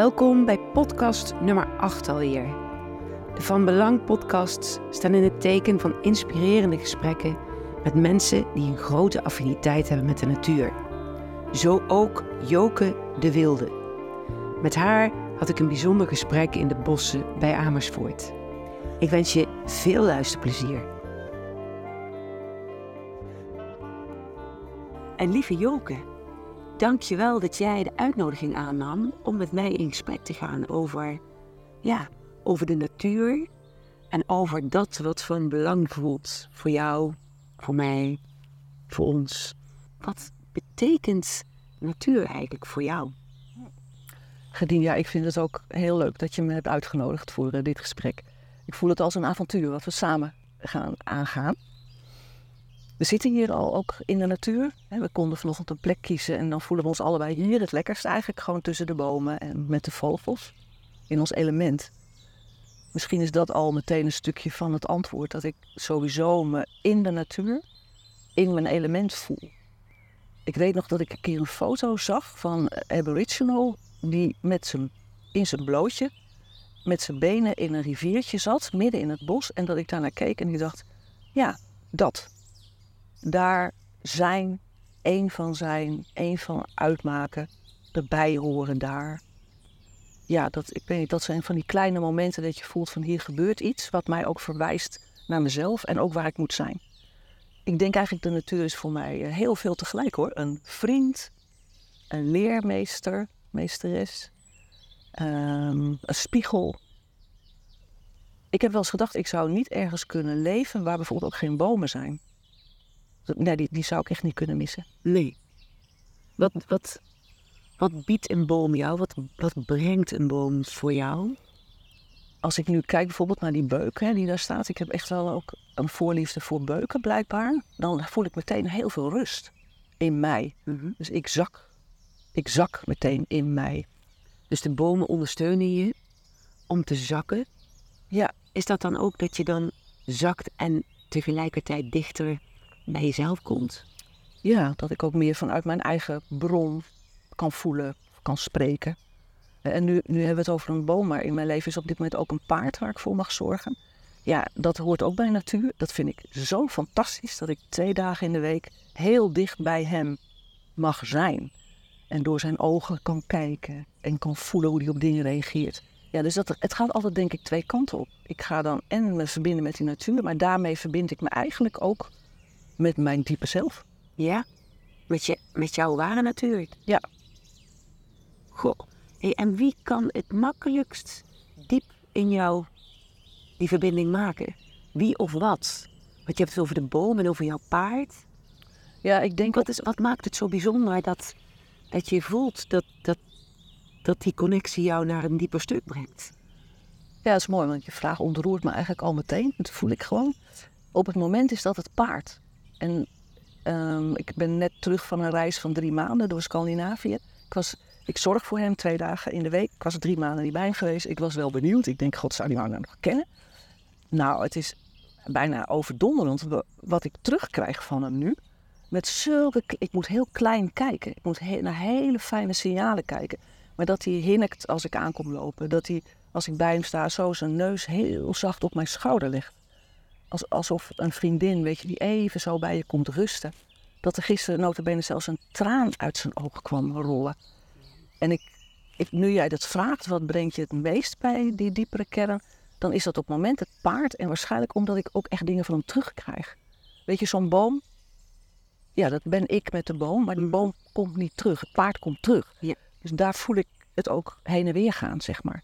Welkom bij podcast nummer 8 alweer. De Van Belang podcasts staan in het teken van inspirerende gesprekken met mensen die een grote affiniteit hebben met de natuur. Zo ook Joke de Wilde. Met haar had ik een bijzonder gesprek in de bossen bij Amersfoort. Ik wens je veel luisterplezier. En lieve Joke, dank je wel dat jij de uitnodiging aannam om met mij in gesprek te gaan over, ja, over de natuur en over dat wat van belang voelt voor jou, voor mij, voor ons. Wat betekent natuur eigenlijk voor jou? Gedien, ja, ik vind het ook heel leuk dat je me hebt uitgenodigd voor uh, dit gesprek. Ik voel het als een avontuur wat we samen gaan aangaan. We zitten hier al ook in de natuur. We konden vanochtend een plek kiezen en dan voelen we ons allebei hier het lekkerst eigenlijk. Gewoon tussen de bomen en met de vogels. In ons element. Misschien is dat al meteen een stukje van het antwoord. Dat ik sowieso me in de natuur, in mijn element voel. Ik weet nog dat ik een keer een foto zag van Aboriginal. Die met zijn, in zijn blootje, met zijn benen in een riviertje zat, midden in het bos. En dat ik daar naar keek en ik dacht, ja, dat daar zijn, één van zijn, één van uitmaken, erbij horen daar. Ja, dat, ik weet niet, dat zijn van die kleine momenten dat je voelt van hier gebeurt iets wat mij ook verwijst naar mezelf en ook waar ik moet zijn. Ik denk eigenlijk de natuur is voor mij eh, heel veel tegelijk hoor. Een vriend, een leermeester, meesteres, um, een spiegel. Ik heb wel eens gedacht, ik zou niet ergens kunnen leven waar bijvoorbeeld ook geen bomen zijn. Nee, die, die zou ik echt niet kunnen missen. Nee. Wat, wat, wat biedt een boom jou? Wat, wat brengt een boom voor jou? Als ik nu kijk bijvoorbeeld naar die beuk hè, die daar staat. Ik heb echt wel ook een voorliefde voor beuken blijkbaar. Dan voel ik meteen heel veel rust in mij. Mhm. Dus ik zak, ik zak meteen in mij. Dus de bomen ondersteunen je om te zakken. Ja. Is dat dan ook dat je dan zakt en tegelijkertijd dichter bij jezelf komt? Ja, dat ik ook meer vanuit mijn eigen bron kan voelen, kan spreken. En nu, nu hebben we het over een boom, maar in mijn leven is op dit moment ook een paard waar ik voor mag zorgen. Ja, dat hoort ook bij natuur. Dat vind ik zo fantastisch dat ik twee dagen in de week heel dicht bij hem mag zijn. En door zijn ogen kan kijken en kan voelen hoe hij op dingen reageert. Ja, dus dat, het gaat altijd denk ik twee kanten op. Ik ga dan en me verbinden met die natuur, maar daarmee verbind ik me eigenlijk ook met mijn diepe zelf. Ja, met, je, met jouw ware natuur. Ja. Goh, hey, en wie kan het makkelijkst diep in jou die verbinding maken? Wie of wat? Want je hebt het over de boom en over jouw paard. Ja, ik denk... Wat, is, wat maakt het zo bijzonder dat, dat je voelt dat, dat, dat die connectie jou naar een dieper stuk brengt? Ja, dat is mooi, want je vraag ontroert me eigenlijk al meteen. Dat voel ik gewoon. Op het moment is dat het paard. En um, ik ben net terug van een reis van drie maanden door Scandinavië. Ik, was, ik zorg voor hem twee dagen in de week. Ik was drie maanden niet bij hem geweest. Ik was wel benieuwd. Ik denk, god, zou die nou nog kennen? Nou, het is bijna overdonderend wat ik terugkrijg van hem nu. Met zulke... Ik moet heel klein kijken. Ik moet naar hele fijne signalen kijken. Maar dat hij hinnikt als ik aankom lopen. Dat hij, als ik bij hem sta, zo zijn neus heel zacht op mijn schouder legt alsof een vriendin, weet je, die even zo bij je komt rusten. Dat er gisteren notabene zelfs een traan uit zijn oog kwam rollen. En ik, ik, nu jij dat vraagt, wat brengt je het meest bij die diepere kern? Dan is dat op het moment het paard. En waarschijnlijk omdat ik ook echt dingen van hem terugkrijg. Weet je, zo'n boom. Ja, dat ben ik met de boom. Maar die mm. boom komt niet terug. Het paard komt terug. Ja. Dus daar voel ik het ook heen en weer gaan, zeg maar.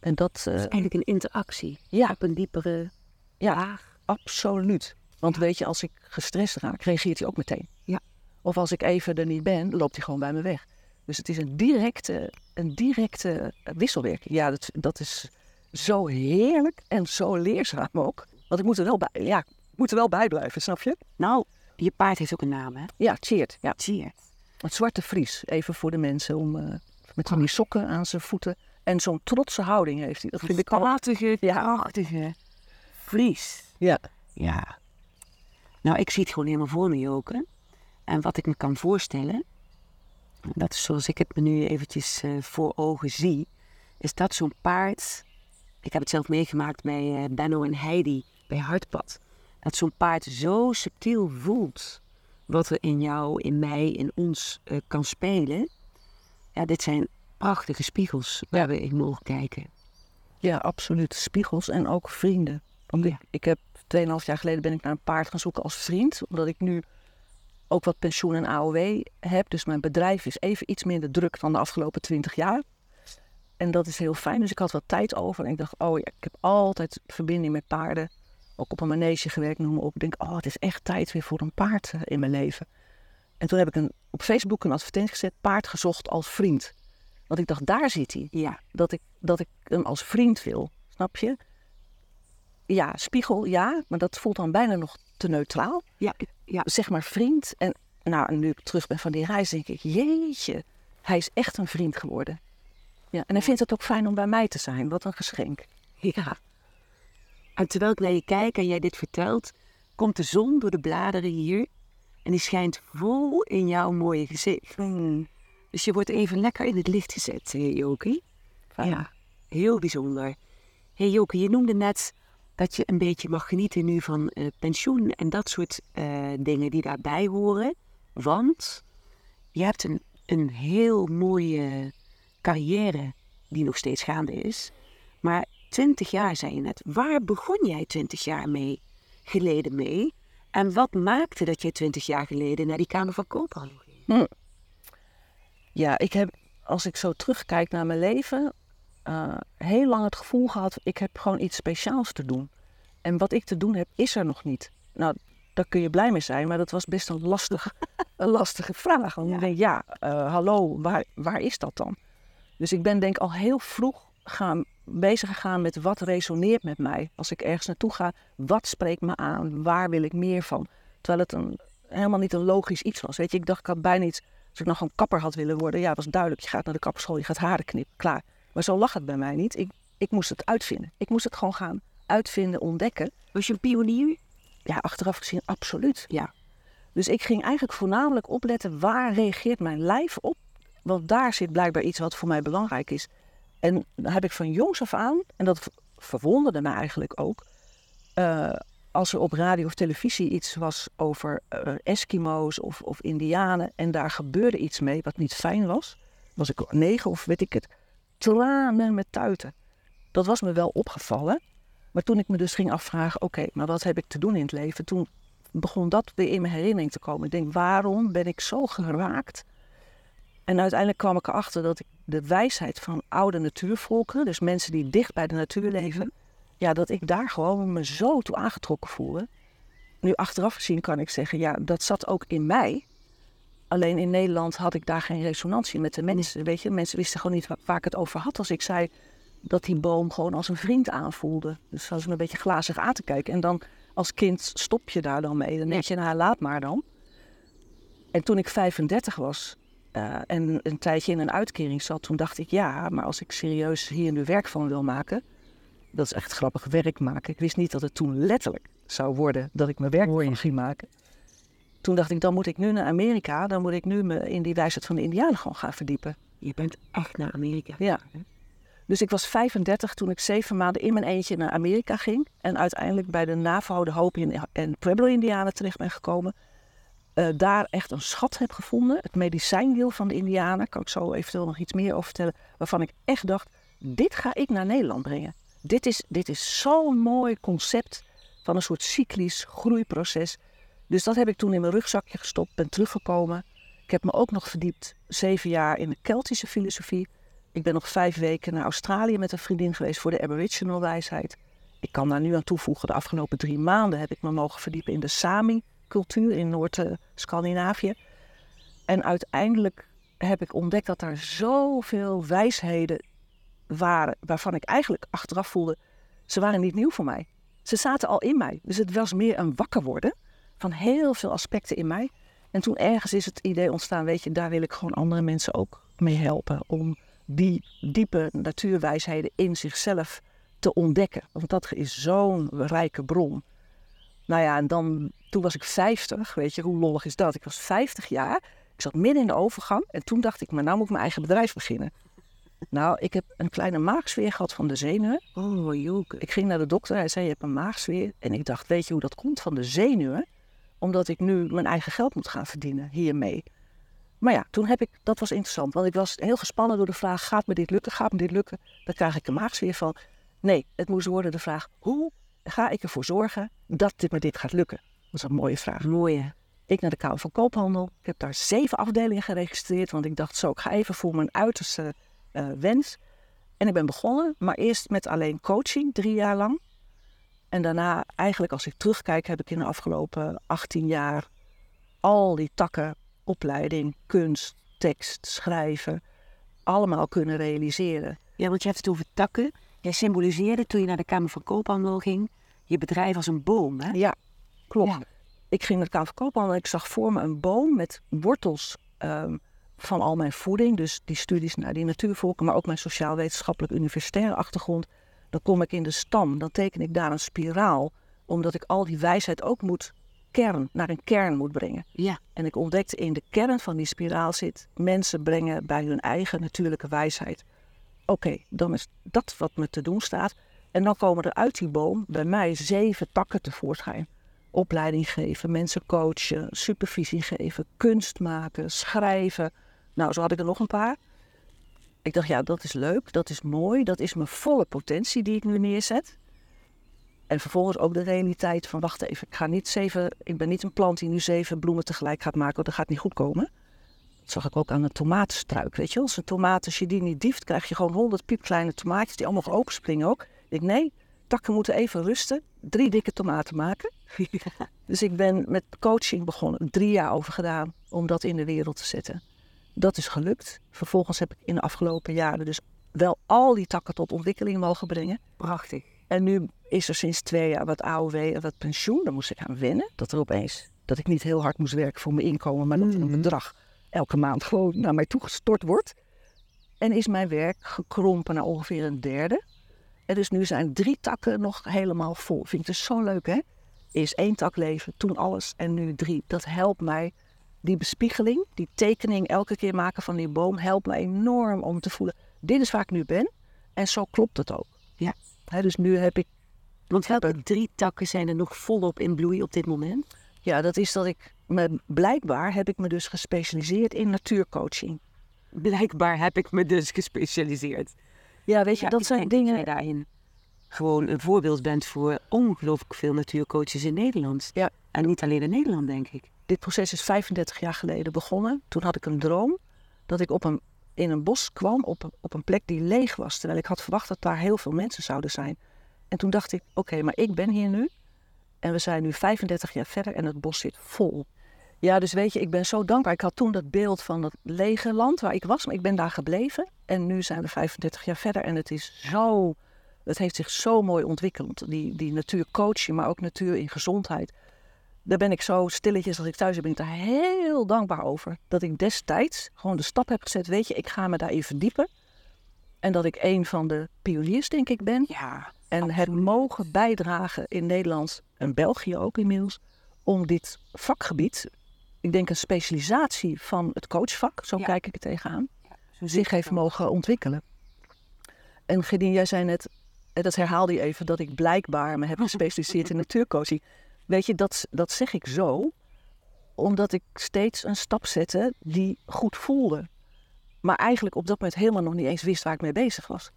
En dat... Uh, is eigenlijk een interactie. Ja. Op een diepere ja. laag. Absoluut. Want weet je, als ik gestrest raak, reageert hij ook meteen. Ja. Of als ik even er niet ben, loopt hij gewoon bij me weg. Dus het is een directe, een directe wisselwerking. Ja, dat, dat is zo heerlijk en zo leerzaam ook. Want ik moet er wel bij, ja, moet er wel bij blijven, snap je? Nou, je paard heeft ook een naam, hè? Ja, Cheert. Ja. Cheert. Het zwarte vries, even voor de mensen, om, uh, met van die sokken aan zijn voeten. En zo'n trotse houding heeft hij. Dat vind ik Statige, krachtige Fries. Ja. Ja. Nou, ik zie het gewoon helemaal voor me, Joke. En wat ik me kan voorstellen, Dat is zoals ik het me nu eventjes eh, voor ogen zie. Is dat zo'n paard... Ik heb het zelf meegemaakt bij eh, Benno en Heidi bij Hartpad. Dat zo'n paard zo subtiel voelt wat er in jou, in mij, in ons eh, kan spelen. Ja, dit zijn prachtige spiegels waar we in mogen kijken. Ja, absoluut. Spiegels en ook vrienden. Want ik, ik heb 2,5 jaar geleden ben ik naar een paard gaan zoeken als vriend. Omdat ik nu ook wat pensioen en AOW heb. Dus mijn bedrijf is even iets minder druk dan de afgelopen 20 jaar. En dat is heel fijn. Dus ik had wat tijd over. En ik dacht, oh ja, ik heb altijd verbinding met paarden. Ook op een manege gewerkt, noem maar op. Ik denk, oh, het is echt tijd weer voor een paard eh, in mijn leven. En toen heb ik een, op Facebook een advertentie gezet, paard gezocht als vriend. Want ik dacht, daar zit hij. Ja. Dat ik, dat ik hem als vriend wil. Snap je? Ja, spiegel, ja. Maar dat voelt dan bijna nog te neutraal. Ja, ja. Zeg maar vriend. En nou, nu ik terug ben van die reis, denk ik, jeetje. Hij is echt een vriend geworden. Ja, en hij vindt het ook fijn om bij mij te zijn. Wat een geschenk. Ja. En terwijl ik naar je kijk en jij dit vertelt, komt de zon door de bladeren hier en die schijnt vol in jouw mooie gezicht. Hmm. Dus je wordt even lekker in het licht gezet. Fijn. Ja, heel bijzonder. Hé hey, Joke, je noemde net dat je een beetje mag genieten nu van eh, pensioen en dat soort eh, dingen die daarbij horen. Want je hebt een, een heel mooie carrière die nog steeds gaande is. Maar 20 jaar, zei je net. Waar begon jij 20 jaar mee, geleden mee? En wat maakte dat je 20 jaar geleden naar die Kamer van Koophandel ging? Ja, ik heb, als ik zo terugkijk naar mijn leven, eh, heel lang het gevoel gehad, ik heb gewoon iets speciaals te doen. En wat ik te doen heb, is er nog niet. Nou, daar kun je blij mee zijn, maar dat was best een, lastig, een lastige vraag. Want Ja. denk, ja, eh, hallo, waar, waar is dat dan? Dus ik ben denk al heel vroeg gaan, bezig gegaan met wat resoneert met mij. Als ik ergens naartoe ga, wat spreekt me aan? Waar wil ik meer van? Terwijl het een, helemaal niet een logisch iets was. Weet je, ik dacht, ik had bijna iets... Als ik nog gewoon kapper had willen worden, ja, was duidelijk. Je gaat naar de kapperschool, je gaat haren knippen, klaar. Maar zo lag het bij mij niet. Ik, ik moest het uitvinden. Ik moest het gewoon gaan uitvinden, ontdekken. Was je een pionier? Ja, achteraf gezien absoluut. Ja. Dus ik ging eigenlijk voornamelijk opletten waar reageert mijn lijf op. Want daar zit blijkbaar iets wat voor mij belangrijk is. En dan heb ik van jongs af aan, en dat verwonderde me eigenlijk ook, eh, als er op radio of televisie iets was over eh, Eskimo's of, of Indianen en daar gebeurde iets mee wat niet fijn was, was ik negen of weet ik het, tranen met tuiten. Dat was me wel opgevallen. Maar toen ik me dus ging afvragen, oké, maar wat heb ik te doen in het leven? Toen begon dat weer in mijn herinnering te komen. Ik denk, waarom ben ik zo geraakt? En uiteindelijk kwam ik erachter dat ik de wijsheid van oude natuurvolkeren, dus mensen die dicht bij de natuur leven, ja, dat ik daar gewoon me zo toe aangetrokken voelde. Nu achteraf gezien kan ik zeggen, ja, dat zat ook in mij. Alleen in Nederland had ik daar geen resonantie met de mensen. Weet je, mensen wisten gewoon niet wa- waar ik het over had. Als ik zei dat die boom gewoon als een vriend aanvoelde. Dus ze me een beetje glazig aan te kijken. En dan als kind stop je daar dan mee. Dan denk je, nou laat maar dan. En toen ik 35 was eh, en een tijdje in een uitkering zat, toen dacht ik, ja, maar als ik serieus hier nu werk van wil maken, dat is echt grappig werk maken. Ik wist niet dat het toen letterlijk zou worden dat ik mijn werk van ging maken. Toen dacht ik, dan moet ik nu naar Amerika, dan moet ik nu me in die wijsheid van de Indianen gewoon gaan verdiepen. Je bent echt naar Amerika. Ja. Dus ik was 35 toen ik zeven maanden in mijn eentje naar Amerika ging. En uiteindelijk bij de NAVO, de Hopi en- en Pueblo-Indianen terecht ben gekomen. Eh, daar echt een schat heb gevonden. Het medicijndeel van de Indianen. Kan ik zo eventueel nog iets meer over vertellen. Waarvan ik echt dacht, dit ga ik naar Nederland brengen. Dit is, dit is zo'n mooi concept van een soort cyclisch groeiproces. Dus dat heb ik toen in mijn rugzakje gestopt, ben teruggekomen. Ik heb me ook nog verdiept, zeven jaar in de Keltische filosofie. Ik ben nog vijf weken naar Australië met een vriendin geweest voor de Aboriginal wijsheid. Ik kan daar nu aan toevoegen, de afgelopen drie maanden heb ik me mogen verdiepen in de Sami-cultuur in Noord-Scandinavië. En uiteindelijk heb ik ontdekt dat er zoveel wijsheden waren, waarvan ik eigenlijk achteraf voelde, ze waren niet nieuw voor mij. Ze zaten al in mij. Dus het was meer een wakker worden van heel veel aspecten in mij. En toen ergens is het idee ontstaan, weet je, daar wil ik gewoon andere mensen ook mee helpen. Om die diepe natuurwijsheden in zichzelf te ontdekken. Want dat is zo'n rijke bron. Nou ja, en dan, toen was ik 50, weet je, hoe lollig is dat? Ik was 50 jaar. Ik zat midden in de overgang en toen dacht ik, maar nou moet ik mijn eigen bedrijf beginnen. Nou, ik heb een kleine maagzweer gehad van de zenuwen. Oh, joke. Ik ging naar de dokter, hij zei, je hebt een maagzweer. En ik dacht, weet je hoe dat komt? Van de zenuwen. Omdat ik nu mijn eigen geld moet gaan verdienen hiermee. Maar ja, toen heb ik, dat was interessant. Want ik was heel gespannen door de vraag, gaat me dit lukken? Gaat me dit lukken? Dan krijg ik een maagzweer van. Nee, het moest worden de vraag, hoe ga ik ervoor zorgen dat dit me dit gaat lukken? Dat is een mooie vraag. Mooi Ik naar de Kamer van Koophandel. Ik heb daar zeven afdelingen geregistreerd. Want ik dacht zo, ik ga even voor mijn uiterste uh, wens. En ik ben begonnen, maar eerst met alleen coaching, drie jaar lang. En daarna, eigenlijk als ik terugkijk, heb ik in de afgelopen 18 jaar al die takken, opleiding, kunst, tekst, schrijven, allemaal kunnen realiseren. Ja, want je hebt het over takken. Jij symboliseerde toen je naar de Kamer van Koophandel ging, je bedrijf als een boom, hè? Ja, klopt. Ik ging naar de Kamer van Koophandel en ik zag voor me een boom met wortels um, van al mijn voeding. Dus die studies naar die natuurvolken, maar ook mijn sociaal-wetenschappelijk universitaire achtergrond. Dan kom ik in de stam, dan teken ik daar een spiraal, omdat ik al die wijsheid ook moet kern, naar een kern moet brengen. Ja. En ik ontdekte in de kern van die spiraal zit, mensen brengen bij hun eigen natuurlijke wijsheid. Oké, dan is dat wat me te doen staat. En dan komen er uit die boom bij mij zeven takken tevoorschijn. Opleiding geven, mensen coachen, supervisie geven, kunst maken, schrijven, nou, zo had ik er nog een paar. Ik dacht, ja, dat is leuk, dat is mooi, dat is mijn volle potentie die ik nu neerzet. En vervolgens ook de realiteit van, wacht even, ik ga niet zeven, ik ben niet een plant die nu zeven bloemen tegelijk gaat maken, want dat gaat niet goed komen. Dat zag ik ook aan een tomatenstruik, weet je Als een tomaat, als je die niet dieft, krijg je gewoon honderd piepkleine tomaatjes die allemaal open springen ook. Ik denk, nee, takken moeten even rusten, drie dikke tomaten maken. dus ik ben met coaching begonnen, drie jaar over gedaan om dat in de wereld te zetten. Dat is gelukt. Vervolgens heb ik in de afgelopen jaren dus wel al die takken tot ontwikkeling mogen brengen. Prachtig. En nu is er sinds twee jaar wat AOW en wat pensioen. Daar moest ik aan wennen. Dat er opeens, dat ik niet heel hard moest werken voor mijn inkomen, maar dat een mhm. bedrag elke maand gewoon naar mij toegestort wordt. En is mijn werk gekrompen naar ongeveer een derde. En dus nu zijn drie takken nog helemaal vol. Vind ik dus zo leuk, hè? Is één tak leven, toen alles en nu drie. Dat helpt mij die bespiegeling, die tekening elke keer maken van die boom, helpt me enorm om te voelen: dit is waar ik nu ben. En zo klopt het ook. Ja. dus nu heb ik. Want welke drie takken zijn er nog volop in bloei op dit moment? Ja, dat is dat ik me blijkbaar heb ik me dus gespecialiseerd in natuurcoaching. Blijkbaar heb ik me dus gespecialiseerd. Ja, weet je, dat zijn dingen. Dat daarin gewoon een voorbeeld bent voor ongelooflijk veel natuurcoaches in Nederland. Ja. En niet alleen in Nederland, denk ik. Dit proces is 35 jaar geleden begonnen. Toen had ik een droom dat ik op een, in een bos kwam op op een plek die leeg was. Terwijl ik had verwacht dat daar heel veel mensen zouden zijn. En toen dacht ik, oké, maar ik ben hier nu. En we zijn nu 35 jaar verder en het bos zit vol. Ja, dus weet je, ik ben zo dankbaar. Ik had toen dat beeld van dat lege land waar ik was, maar ik ben daar gebleven. En nu zijn we 35 jaar verder en het is zo, het heeft zich zo mooi ontwikkeld. Die, die natuurcoaching, maar ook natuur in gezondheid daar ben ik zo stilletjes als ik thuis ben, ben ik daar heel dankbaar over. Dat ik destijds gewoon de stap heb gezet, weet je, ik ga me daarin verdiepen. En dat ik een van de pioniers, denk ik, ben. Ja, en het mogen bijdragen in Nederland en België ook inmiddels, om dit vakgebied, ik denk een specialisatie van het coachvak, zo kijk ik er tegenaan, ja, zich heeft mogen ontwikkelen. En Gedien, jij zei net, dat herhaalde je even, dat ik blijkbaar me heb gespecialiseerd in natuurcoaching. Weet je, dat, dat zeg ik zo omdat ik steeds een stap zette die goed voelde. Maar eigenlijk op dat moment helemaal nog niet eens wist waar ik mee bezig was.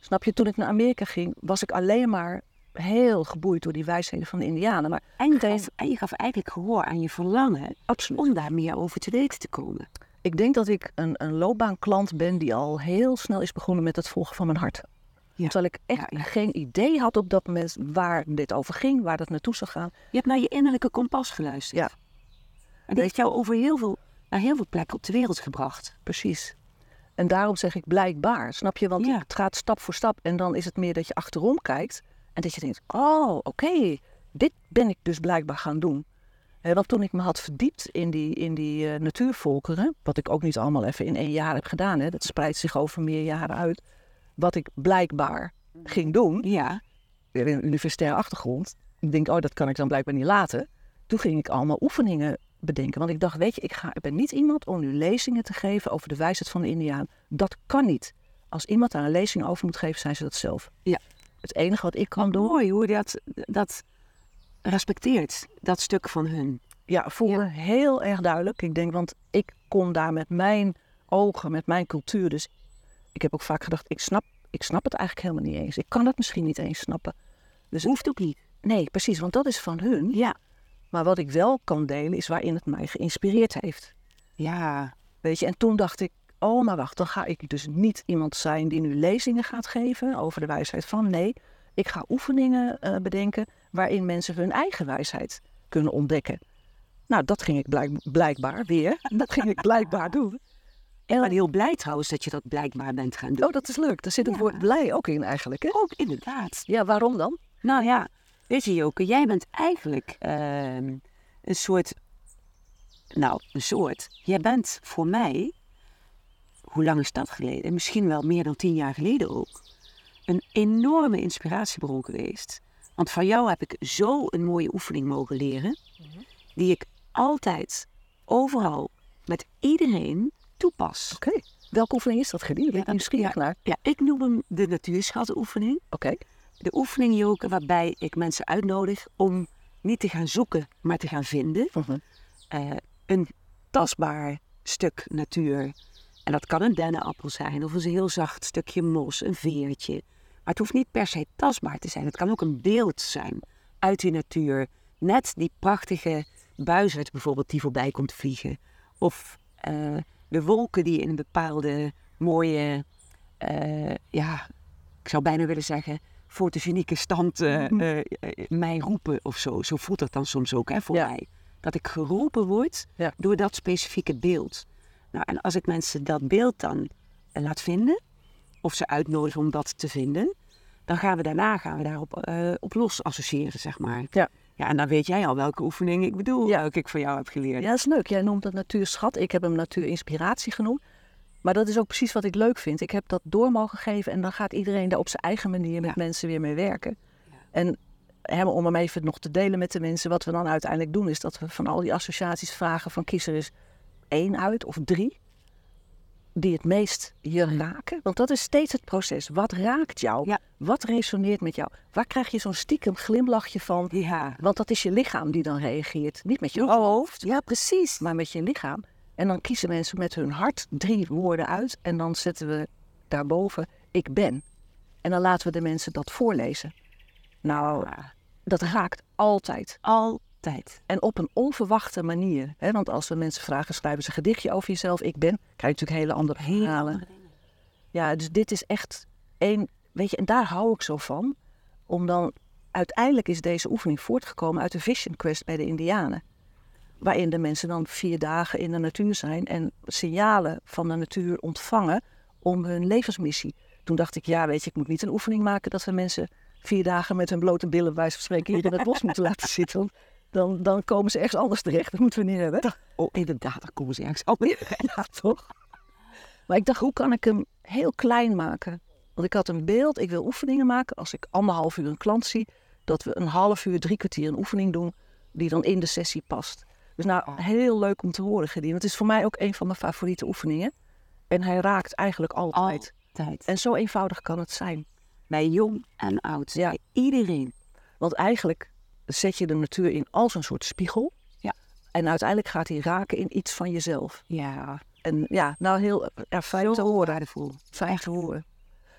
Snap je, toen ik naar Amerika ging, was ik alleen maar heel geboeid door die wijsheden van de Indianen. Maar en, je gaf, en je gaf eigenlijk gehoor aan je verlangen Absoluut. om daar meer over te weten te komen. Ik denk dat ik een, een loopbaanklant ben die al heel snel is begonnen met het volgen van mijn hart. Ja. Terwijl ik echt geen idee had op dat moment waar dit over ging, waar dat naartoe zou gaan. Je hebt naar je innerlijke kompas geluisterd. Ja. En die heeft jou over heel veel, naar heel veel plekken op de wereld gebracht. Precies. En daarom zeg ik blijkbaar, snap je? Want het gaat stap voor stap en dan is het meer dat je achterom kijkt en dat je denkt, oh, oké, dit ben ik dus blijkbaar gaan doen. want toen ik me had verdiept in die, in die uh, natuurvolkeren, wat ik ook niet allemaal even in één jaar heb gedaan, hè, dat spreidt zich over meer jaren uit wat ik blijkbaar ging doen, ja. weer een universitaire achtergrond. Ik denk, oh, dat kan ik dan blijkbaar niet laten. Toen ging ik allemaal oefeningen bedenken. Want ik dacht, weet je, ik, ga, ik ben niet iemand om nu lezingen te geven over de wijsheid van de Indiaan. Dat kan niet. Als iemand daar een lezing over moet geven, zijn ze dat zelf. Ja. Het enige wat ik kan Wat doen, mooi hoe dat, dat respecteert, dat stuk van hun. ja, voelde heel erg duidelijk. Ik denk, want ik kom daar met mijn ogen, met mijn cultuur. Dus ik heb ook vaak gedacht, ik snap, ik snap het eigenlijk helemaal niet eens. Ik kan het misschien niet eens snappen. Dus Hoeft ook niet. nee, precies, want dat is van hun. Ja. Maar wat ik wel kan delen, is waarin het mij geïnspireerd heeft. Ja. Weet je, en toen dacht ik, oh maar wacht, dan ga ik dus niet iemand zijn die nu lezingen gaat geven over de wijsheid van. Nee, ik ga oefeningen eh, bedenken waarin mensen hun eigen wijsheid kunnen ontdekken. Nou, dat ging ik blijk- blijkbaar weer. Dat ging ik blijkbaar doen. Ben heel blij trouwens dat je dat blijkbaar bent gaan doen. Oh, dat is leuk. Daar zit het Ja. woord blij ook in eigenlijk. Hè? Ook inderdaad. Ja, waarom dan? Nou ja, weet je Joke, jij bent eigenlijk ehm, een soort, nou een soort, jij bent voor mij, hoe lang is dat geleden? Misschien wel meer dan tien jaar geleden ook, een enorme inspiratiebron geweest. Want van jou heb ik zo een mooie oefening mogen leren, die ik altijd, overal, met iedereen toepas. Oké. Welke oefening is dat, ik dat- nieuwsgierig naar. Ja, ik noem hem de natuurschattenoefening. Oké. De oefening, Joke, waarbij ik mensen uitnodig om niet te gaan zoeken, maar te gaan vinden. Mhm. Eh, een tastbaar stuk natuur. En dat kan een dennenappel zijn, of een heel zacht stukje mos, een veertje. Maar het hoeft niet per se tastbaar te zijn. Het kan ook een beeld zijn uit die natuur. Net die prachtige buizerd bijvoorbeeld die voorbij komt vliegen. Of eh, de wolken die in een bepaalde mooie, eh, ja, ik zou bijna willen zeggen, fotogenieke stand eh, eh, mij roepen of zo. Zo voelt dat dan soms ook hè, voor Ja. mij. Dat ik geroepen word Ja. door dat specifieke beeld. Nou, en als ik mensen dat beeld dan laat vinden, of ze uitnodigen om dat te vinden, dan gaan we daarna gaan we daarop op los associëren, zeg maar. Ja. Ja, en dan weet jij al welke oefening ik bedoel, Ja. welke ik van jou heb geleerd. Ja, dat is leuk. Jij noemt het natuurschat. Ik heb hem natuurinspiratie genoemd. Maar dat is ook precies wat ik leuk vind. Ik heb dat door mogen geven en dan gaat iedereen daar op zijn eigen manier met Ja. mensen weer mee werken. En hè, om hem even nog te delen met de mensen, wat we dan uiteindelijk doen, is dat we van al die associaties vragen van kies er eens één uit of drie die het meest je raken. Want dat is steeds het proces. Wat raakt jou? Ja. Wat resoneert met jou? Waar krijg je zo'n stiekem glimlachje van? Ja. Want dat is je lichaam die dan reageert. Niet met je Oh, hoofd, Ja, precies. maar met je lichaam. En dan kiezen mensen met hun hart drie woorden uit. En dan zetten we daarboven ik ben. En dan laten we de mensen dat voorlezen. Nou, Ja, dat raakt altijd. Altijd. En op een onverwachte manier. Hè? Want als we mensen vragen, schrijven ze een gedichtje over jezelf, ik ben. Krijg je natuurlijk hele andere Hele verhalen. Ja, dus dit is echt één, weet je, en daar hou ik zo van. Om dan, uiteindelijk is deze oefening voortgekomen uit de Vision Quest bij de Indianen. Waarin de mensen dan vier dagen in de natuur zijn en signalen van de natuur ontvangen om hun levensmissie. Toen dacht ik, ja, weet je, ik moet niet een oefening maken dat we mensen vier dagen met hun blote billen, wijze van spreken, hier in het bos moeten laten zitten. Dan, dan komen ze ergens anders terecht. Dat moeten we niet hebben. Oh, inderdaad, dan komen ze ergens anders. Ja, toch? Maar ik dacht, hoe kan ik hem heel klein maken? Want ik had een beeld, ik wil oefeningen maken. Als ik anderhalf uur een klant zie, dat we een half uur, drie kwartier een oefening doen die dan in de sessie past. Dus nou, heel leuk om te horen, Gedien. Het is voor mij ook een van mijn favoriete oefeningen. En hij raakt eigenlijk altijd. Altijd. En zo eenvoudig kan het zijn. Bij jong en oud. Ja. Bij iedereen. Want eigenlijk zet je de natuur in als een soort spiegel. Ja. En uiteindelijk gaat hij raken in iets van jezelf. Ja. En ja, nou heel ja, fijn te horen. waardevol. Fijn te horen.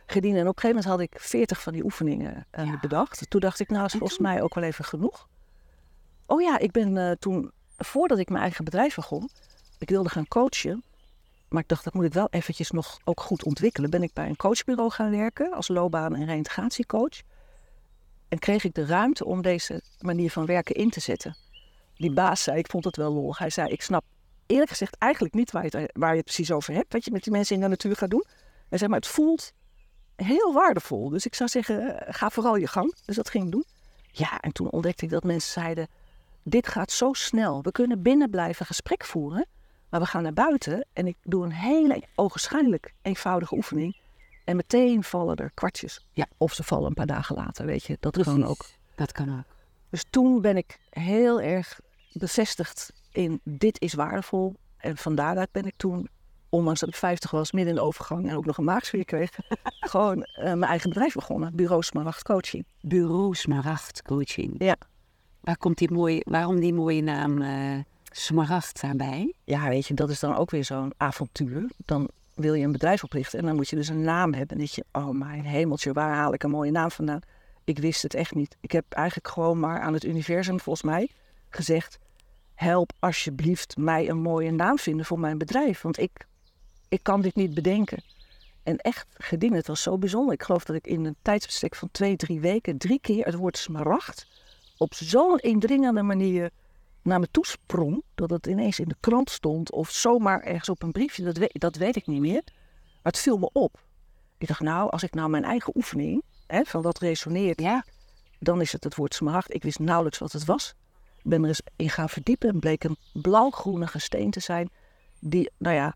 Gedien. En op een gegeven moment had ik veertig van die oefeningen eh, Ja. bedacht. Toen dacht ik, nou is volgens mij ook wel even genoeg. Oh ja, ik ben eh, toen, voordat ik mijn eigen bedrijf begon, ik wilde gaan coachen. Maar ik dacht, dat moet ik wel eventjes nog ook goed ontwikkelen. Ben ik bij een coachbureau gaan werken als loopbaan- en reintegratiecoach. En kreeg ik de ruimte om deze manier van werken in te zetten. Die baas zei, ik vond het wel lol. Hij zei, ik snap eerlijk gezegd eigenlijk niet waar je, het, waar je het precies over hebt. Wat je met die mensen in de natuur gaat doen. Hij zei, maar het voelt heel waardevol. Dus ik zou zeggen, eh, ga vooral je gang. Dus dat ging ik doen. Ja, en toen ontdekte ik dat mensen zeiden, dit gaat zo snel. We kunnen binnen blijven gesprek voeren. Maar we gaan naar buiten en ik doe een hele ogenschijnlijk eenvoudige oefening. En meteen vallen er kwartjes. Ja. Of ze vallen een paar dagen later, weet je. Dat kan ook. Dat kan ook. Dus toen ben ik heel erg bevestigd in dit is waardevol. En van daaruit ben ik toen, ondanks dat ik 50 was, midden in de overgang en ook nog een maagsfeer kreeg, gewoon eh, mijn eigen bedrijf begonnen. Bureau Smaragd Coaching. Bureau Smaragd Coaching. Ja. Waar komt die mooie, waarom die mooie naam eh Smaragd daarbij? Ja, weet je, dat is dan ook weer zo'n avontuur. Dan wil je een bedrijf oprichten en dan moet je dus een naam hebben. En dat je, oh mijn hemeltje, waar haal ik een mooie naam vandaan? Ik wist het echt niet. Ik heb eigenlijk gewoon maar aan het universum, volgens mij, gezegd... help alsjeblieft mij een mooie naam vinden voor mijn bedrijf. Want ik, ik kan dit niet bedenken. En echt, gedien, het was zo bijzonder. Ik geloof dat ik in een tijdsbestek van twee, drie weken... drie keer het woord smaragd op zo'n indringende manier naar me toe sprong. Dat het ineens in de krant stond of zomaar ergens op een briefje. Dat weet, dat weet ik niet meer. Maar het viel me op. Ik dacht, nou, als ik nou mijn eigen oefening, hè, van wat resoneert, Ja. dan is het het woord smaragd. Ik wist nauwelijks wat het was. Ik ben er eens in gaan verdiepen en bleek een blauwgroenige steen te zijn. Die, nou ja,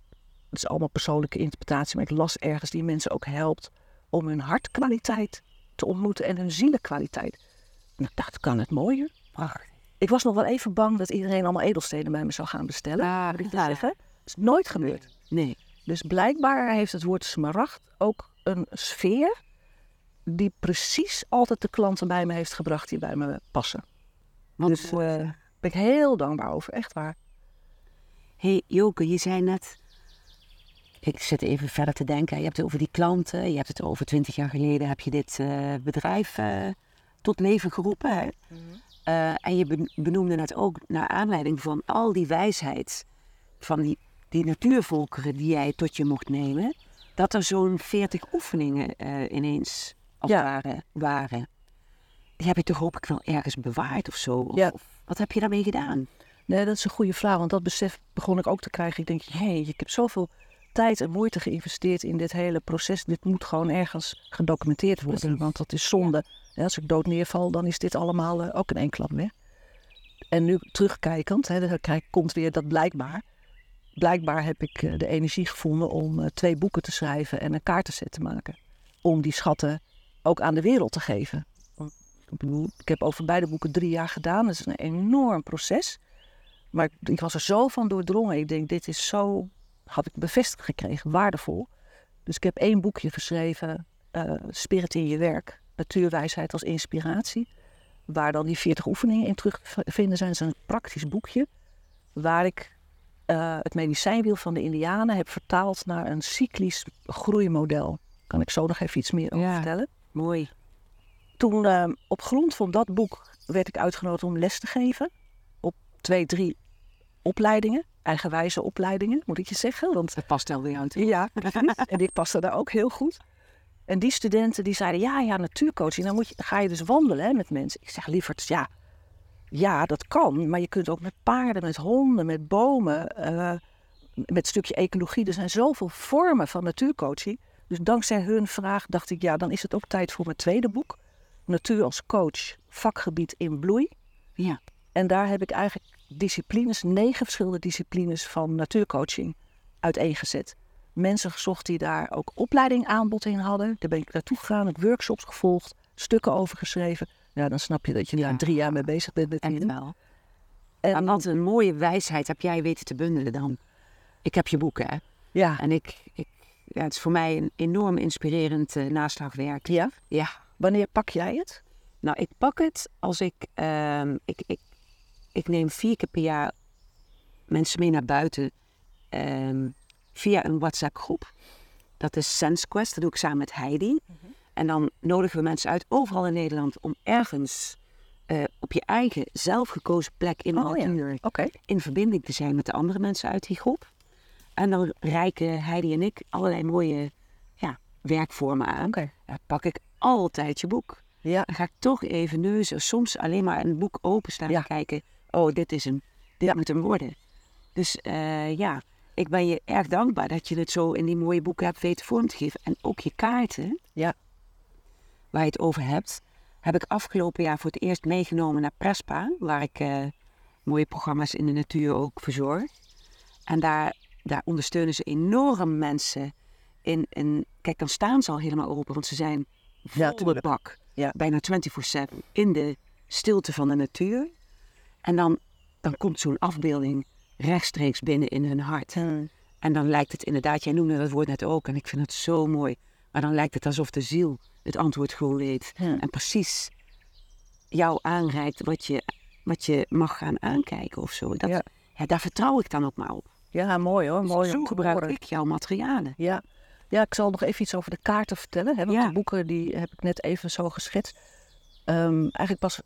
het is allemaal persoonlijke interpretatie, maar ik las ergens die mensen ook helpt om hun hartkwaliteit te ontmoeten en hun zielenkwaliteit. En ik dacht, kan het mooier? Prachtig. Ik was nog wel even bang dat iedereen allemaal edelstenen bij me zou gaan bestellen. Ah. Dat is nooit gebeurd. Nee. Dus blijkbaar heeft het woord smaragd ook een sfeer die precies altijd de klanten bij me heeft gebracht die bij me passen. Want, Dus eh, daar ben ik heel dankbaar over, echt waar. hey, Joke, je zei net... Ik zit even verder te denken. Je hebt het over die klanten. Je hebt het over twintig jaar geleden heb je dit eh, bedrijf eh, tot leven geroepen. Hè? Eh, en je ben- benoemde net ook naar aanleiding van al die wijsheid van die, die natuurvolkeren die jij tot je mocht nemen, dat er zo'n veertig oefeningen eh, ineens als Ja. ware waren. Die heb je toch hoop ik wel ergens bewaard of zo? Of, Ja. of wat heb je daarmee gedaan? Nee, dat is een goede vraag, want dat besef begon ik ook te krijgen. Ik denk, hé, ik heb zoveel tijd en moeite geïnvesteerd in dit hele proces. Dit moet gewoon ergens gedocumenteerd worden, Precies. want dat is zonde. Ja, als ik dood neerval, dan is dit allemaal eh, ook in één klap weg. En nu terugkijkend, hè, dan komt weer dat blijkbaar. Blijkbaar heb ik eh, de energie gevonden om eh, twee boeken te schrijven en een kaartenset te maken. Om die schatten ook aan de wereld te geven. Ik bedoel, ik heb over beide boeken drie jaar gedaan. Dat is een enorm proces. Maar ik, ik was er zo van doordrongen. Ik denk, dit is zo, had ik bevestigd gekregen, waardevol. Dus ik heb één boekje geschreven, eh, Spirit in je werk. Natuurwijsheid als inspiratie. Waar dan die 40 oefeningen in terug te vinden zijn. Het is een praktisch boekje. Waar ik eh, het medicijnwiel van de Indianen heb vertaald naar een cyclisch groeimodel. Kan ik zo nog even iets meer over Ja. vertellen? Mooi. Toen eh, op grond van dat boek werd ik uitgenodigd om les te geven. Op twee, drie opleidingen. Eigenwijze opleidingen, moet ik je zeggen. Want Dat past alweer uit. ja, en ik paste daar ook heel goed. En die studenten die zeiden, ja, ja, natuurcoaching, dan moet je, ga je dus wandelen hè, met mensen. Ik zeg, lieverd, ja, ja, dat kan. Maar je kunt ook met paarden, met honden, met bomen, eh, met een stukje ecologie. Er zijn zoveel vormen van natuurcoaching. Dus dankzij hun vraag dacht ik, ja, dan is het ook tijd voor mijn tweede boek. Natuur als coach, vakgebied in bloei. Ja. En daar heb ik eigenlijk disciplines, negen verschillende disciplines van natuurcoaching uiteengezet. Mensen gezocht die daar ook opleiding aanbod in hadden. Daar ben ik naartoe gegaan, heb workshops gevolgd, stukken over geschreven. Ja, dan snap je dat je Ja. daar drie jaar mee bezig bent met En wel. En, En wat een mooie wijsheid heb jij weten te bundelen dan. Ik heb je boeken, hè. ja, En ik, ik, ja, het is voor mij een enorm inspirerend eh, naslagwerk. ja, Ja. wanneer pak jij het? Nou, ik pak het als ik, ehm, ik, ik, ik neem vier keer per jaar mensen mee naar buiten ehm, via een WhatsApp groep. Dat is SenseQuest, dat doe ik samen met Heidi. En dan nodigen we mensen uit overal in Nederland om ergens eh, op je eigen zelfgekozen plek in Oh, ja. natuur in verbinding te zijn met de andere mensen uit die groep. En dan reiken Heidi en ik allerlei mooie ja, werkvormen aan. Dan pak ik altijd je boek. Ja, Dan ga ik toch even neuzen. Soms alleen maar een boek openstaan Ja. en kijken. Oh, dit is hem. Dit Ja. moet hem worden. Dus eh, ja, ik ben je erg dankbaar dat je het zo in die mooie boeken hebt weten vorm te geven. En ook je kaarten, ja, waar je het over hebt, heb ik afgelopen jaar voor het eerst meegenomen naar Prespa. Waar ik eh, mooie programma's in de natuur ook verzorg. En daar, daar ondersteunen ze enorm mensen in, in... Kijk, dan staan ze al helemaal open, want ze zijn volle tuurlijk. bak. Ja. Bijna 24-7 in de stilte van de natuur. En dan dan komt zo'n afbeelding rechtstreeks binnen in hun hart. En dan lijkt het inderdaad, jij noemde dat woord net ook, en ik vind het zo mooi. Maar dan lijkt het alsof de ziel het antwoord gewoon weet. En precies jou aanreikt wat je, wat je mag gaan aankijken of zo. Dat, ja. daar vertrouw ik dan ook maar op. Ja, mooi hoor. Dus mooi zo gebruik ik jouw materialen. Ja. ja, ik zal nog even iets over de kaarten vertellen. Hè? Want ja. de boeken die heb ik net even zo geschetst. Um, eigenlijk pas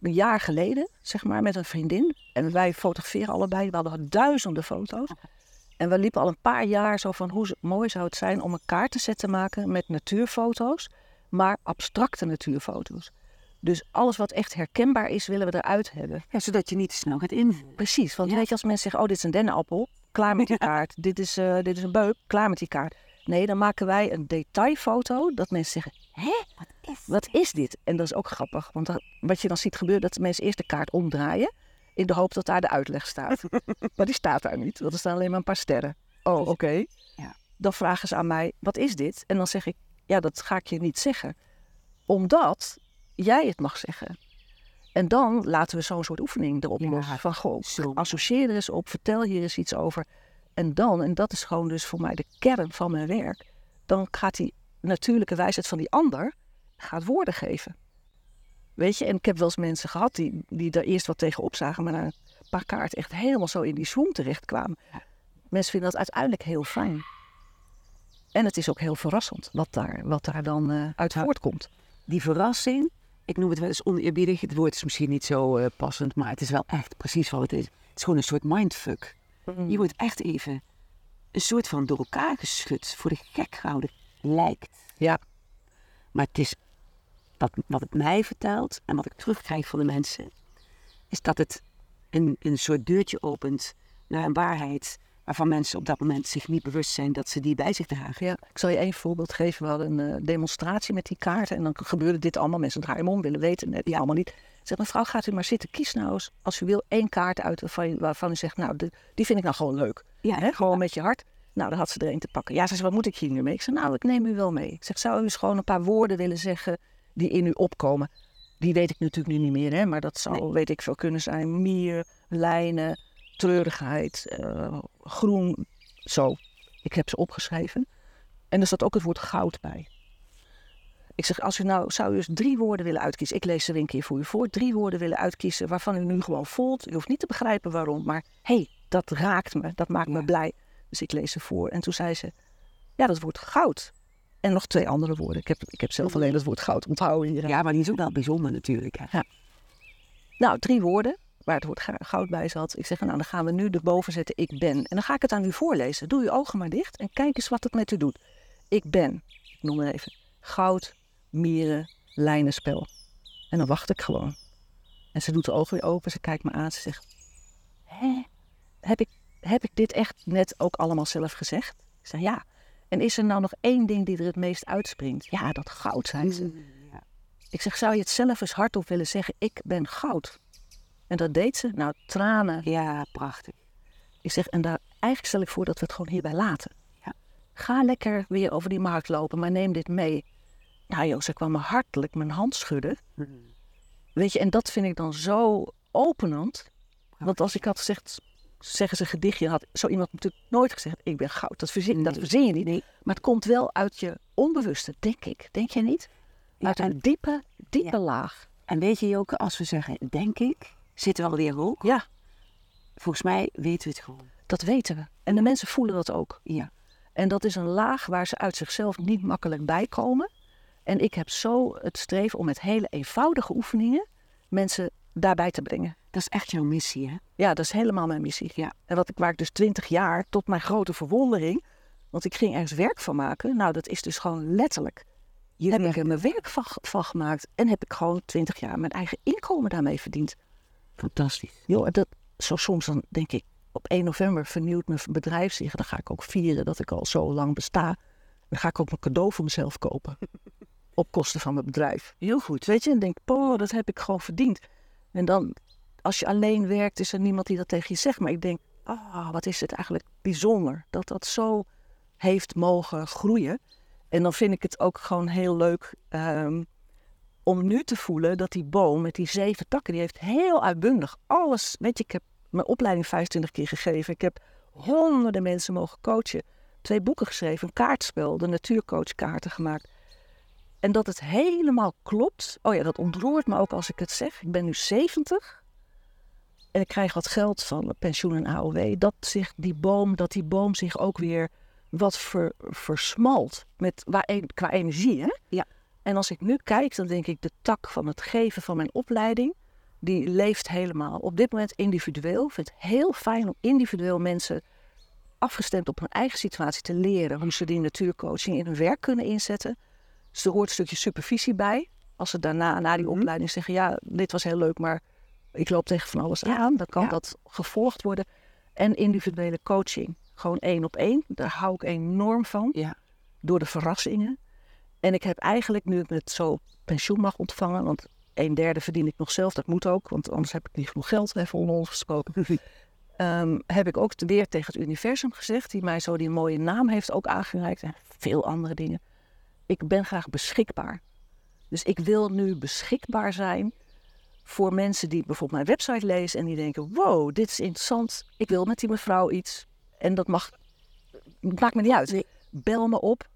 een jaar geleden, zeg maar, met een vriendin. En wij fotograferen allebei. We hadden duizenden foto's. En we liepen al een paar jaar zo van hoe mooi zou het zijn om een kaartenset te maken met natuurfoto's, maar abstracte natuurfoto's. Dus alles wat echt herkenbaar is, willen we eruit hebben. Ja, zodat je niet te snel gaat invullen. Precies, want weet je, als mensen zeggen, oh, dit is een dennenappel, klaar met die kaart. Dit is, uh, dit is een beuk, klaar met die kaart. Nee, dan maken wij een detailfoto dat mensen zeggen, hè, wat is, wat is dit? En dat is ook grappig, want wat je dan ziet gebeuren, dat de mensen eerst de kaart omdraaien in de hoop dat daar de uitleg staat. maar die staat daar niet, want er staan alleen maar een paar sterren. Oh, oké. Ja. Dan vragen ze aan mij, wat is dit? En dan zeg ik, ja, dat ga ik je niet zeggen. Omdat jij het mag zeggen. En dan laten we zo'n soort oefening erop los. Van, goh, associeer er eens op, vertel hier eens iets over. En dan, en dat is gewoon dus voor mij de kern van mijn werk... dan gaat die natuurlijke wijsheid van die ander gaat woorden geven. Weet je, en ik heb wel eens mensen gehad die, die daar eerst wat tegen opzagen, maar na een paar kaarten echt helemaal zo in die swoon terecht kwamen. Mensen vinden dat uiteindelijk heel fijn. En het is ook heel verrassend wat daar, wat daar dan uh, uit voortkomt. Die verrassing, ik noem het wel eens oneerbiedig. Het woord is misschien niet zo uh, passend, maar het is wel echt precies wat het is. Het is gewoon een soort mindfuck. Mm. Je wordt echt even een soort van door elkaar geschud, voor de gek gehouden lijkt. Ja. Maar het is wat, wat het mij vertelt en wat ik terugkrijg van de mensen, is dat het een, een soort deurtje opent naar een waarheid waarvan mensen op dat moment zich niet bewust zijn dat ze die bij zich dragen. Ja, ik zal je één voorbeeld geven. We hadden een uh, demonstratie met die kaarten en dan gebeurde dit allemaal. Mensen draaien om, willen weten, net ja. allemaal niet. Zeg, mevrouw, gaat u maar zitten. Kies nou eens, als u wil, één kaart uit waarvan, waarvan u zegt, nou, die vind ik nou gewoon leuk. Ja? Gewoon met je hart. Nou, dan had ze er één te pakken. Ja, ze zei, wat moet ik hier nu mee? Ik zei, nou, ik neem u wel mee. Ik zeg, zou u eens gewoon een paar woorden willen zeggen die in u opkomen. Die weet ik natuurlijk nu niet meer, hè, maar dat zou, weet ik veel, kunnen zijn mier, lijnen, treurigheid, uh, groen, zo. Ik heb ze opgeschreven. En er zat ook het woord goud bij. Ik zeg, als u nou, zou u eens drie woorden willen uitkiezen. Ik lees ze een keer voor u voor. Drie woorden willen uitkiezen waarvan u nu gewoon voelt. U hoeft niet te begrijpen waarom, maar hé, hey, dat raakt me, dat maakt me blij. Dus ik lees ze voor. En toen zei ze, ja, dat wordt goud. En nog twee andere woorden. Ik heb, ik heb zelf alleen het woord goud onthouden. Hier. Ja, maar die is ook wel bijzonder natuurlijk. Hè? Ja. Nou, drie woorden waar het woord goud bij zat. Ik zeg, nou, dan gaan we nu erboven zetten ik ben. En dan ga ik het aan u voorlezen. Doe uw ogen maar dicht en kijk eens wat het met u doet. Ik ben, ik noem het even, goud, mieren, lijnenspel. En dan wacht ik gewoon. En ze doet de ogen weer open, ze kijkt me aan, ze zegt, hè, heb ik, heb ik dit echt net ook allemaal zelf gezegd? Ik zeg, ja. En is er nou nog één ding die er het meest uitspringt? Ja, dat goud, zei ze. Ja. Ik zeg, zou je het zelf eens hardop willen zeggen? Ik ben goud. En dat deed ze. Nou, tranen. Ja, prachtig. Ik zeg, en daar, eigenlijk stel ik voor dat we het gewoon hierbij laten. Ja. Ga lekker weer over die markt lopen, maar neem dit mee. Nou joh, ze kwam me hartelijk mijn hand schudden. Mm. Weet je, en dat vind ik dan zo openend. Want als ik had gezegd, zeggen ze gedichtje. Had zo iemand natuurlijk nooit gezegd: Ik ben goud. Dat verzin, dat verzin je niet. Nee. Maar het komt wel uit je onbewuste, denk ik. Denk jij niet? Uit een diepe, diepe laag. En weet je, Joke, als we zeggen: Denk ik, zitten we alweer hoog. Ja. Volgens mij weten we het gewoon. Dat weten we. En de mensen voelen dat ook. Ja. En dat is een laag waar ze uit zichzelf niet makkelijk bij komen. En ik heb zo het streven om met hele eenvoudige oefeningen mensen daarbij te brengen. Dat is echt jouw missie, hè? Ja, dat is helemaal mijn missie. Ja. En wat ik, waar ik dus twintig jaar, tot mijn grote verwondering, want ik ging ergens werk van maken. Nou, dat is dus gewoon letterlijk. Je heb ik er mijn werk van, van, gemaakt en heb ik gewoon twintig jaar mijn eigen inkomen daarmee verdiend. Fantastisch. Joh, dat, zo soms dan denk ik, op 1 november vernieuwt mijn bedrijf zich. Dan ga ik ook vieren dat ik al zo lang besta. Dan ga ik ook een cadeau voor mezelf kopen. op kosten van mijn bedrijf. Heel goed. Weet je, en denk, poh, dat heb ik gewoon verdiend. En dan als je alleen werkt, is er niemand die dat tegen je zegt. Maar ik denk, ah, wat is het eigenlijk bijzonder dat dat zo heeft mogen groeien. En dan vind ik het ook gewoon heel leuk um, om nu te voelen dat die boom met die zeven takken, die heeft heel uitbundig alles. Weet je, ik heb mijn opleiding 25 keer gegeven. Ik heb honderden mensen mogen coachen. Twee boeken geschreven, een kaartspel, de natuurcoachkaarten gemaakt. En dat het helemaal klopt. Oh ja, dat ontroert me ook als ik het zeg. Ik ben nu 70 en ik krijg wat geld van pensioen en AOW. Dat, zich die, boom, dat die boom zich ook weer wat ver, versmalt met, waar, qua energie. Hè? Ja. En als ik nu kijk, dan denk ik de tak van het geven van mijn opleiding, die leeft helemaal. Op dit moment individueel. Ik vind het heel fijn om individueel mensen afgestemd op hun eigen situatie te leren hoe ze die natuurcoaching in hun werk kunnen inzetten. Dus er hoort een stukje supervisie bij. Als ze daarna, na die Mhm. opleiding zeggen, ja, dit was heel leuk, maar ik loop tegen van alles aan, dan kan ja. dat gevolgd worden. En individuele coaching, gewoon één op één, daar hou ik enorm van Ja. door de verrassingen. En ik heb eigenlijk, nu ik met zo pensioen mag ontvangen, want een derde verdien ik nog zelf, dat moet ook, want anders heb ik niet genoeg geld, even onder ons gesproken. Ehm, heb ik ook weer tegen het universum gezegd, die mij zo die mooie naam heeft ook aangereikt en veel andere dingen. Ik ben graag beschikbaar. Dus ik wil nu beschikbaar zijn voor mensen die bijvoorbeeld mijn website lezen en die denken: wow, dit is interessant. Ik wil met die mevrouw iets. En dat mag, maakt me niet uit. Nee. Bel me op,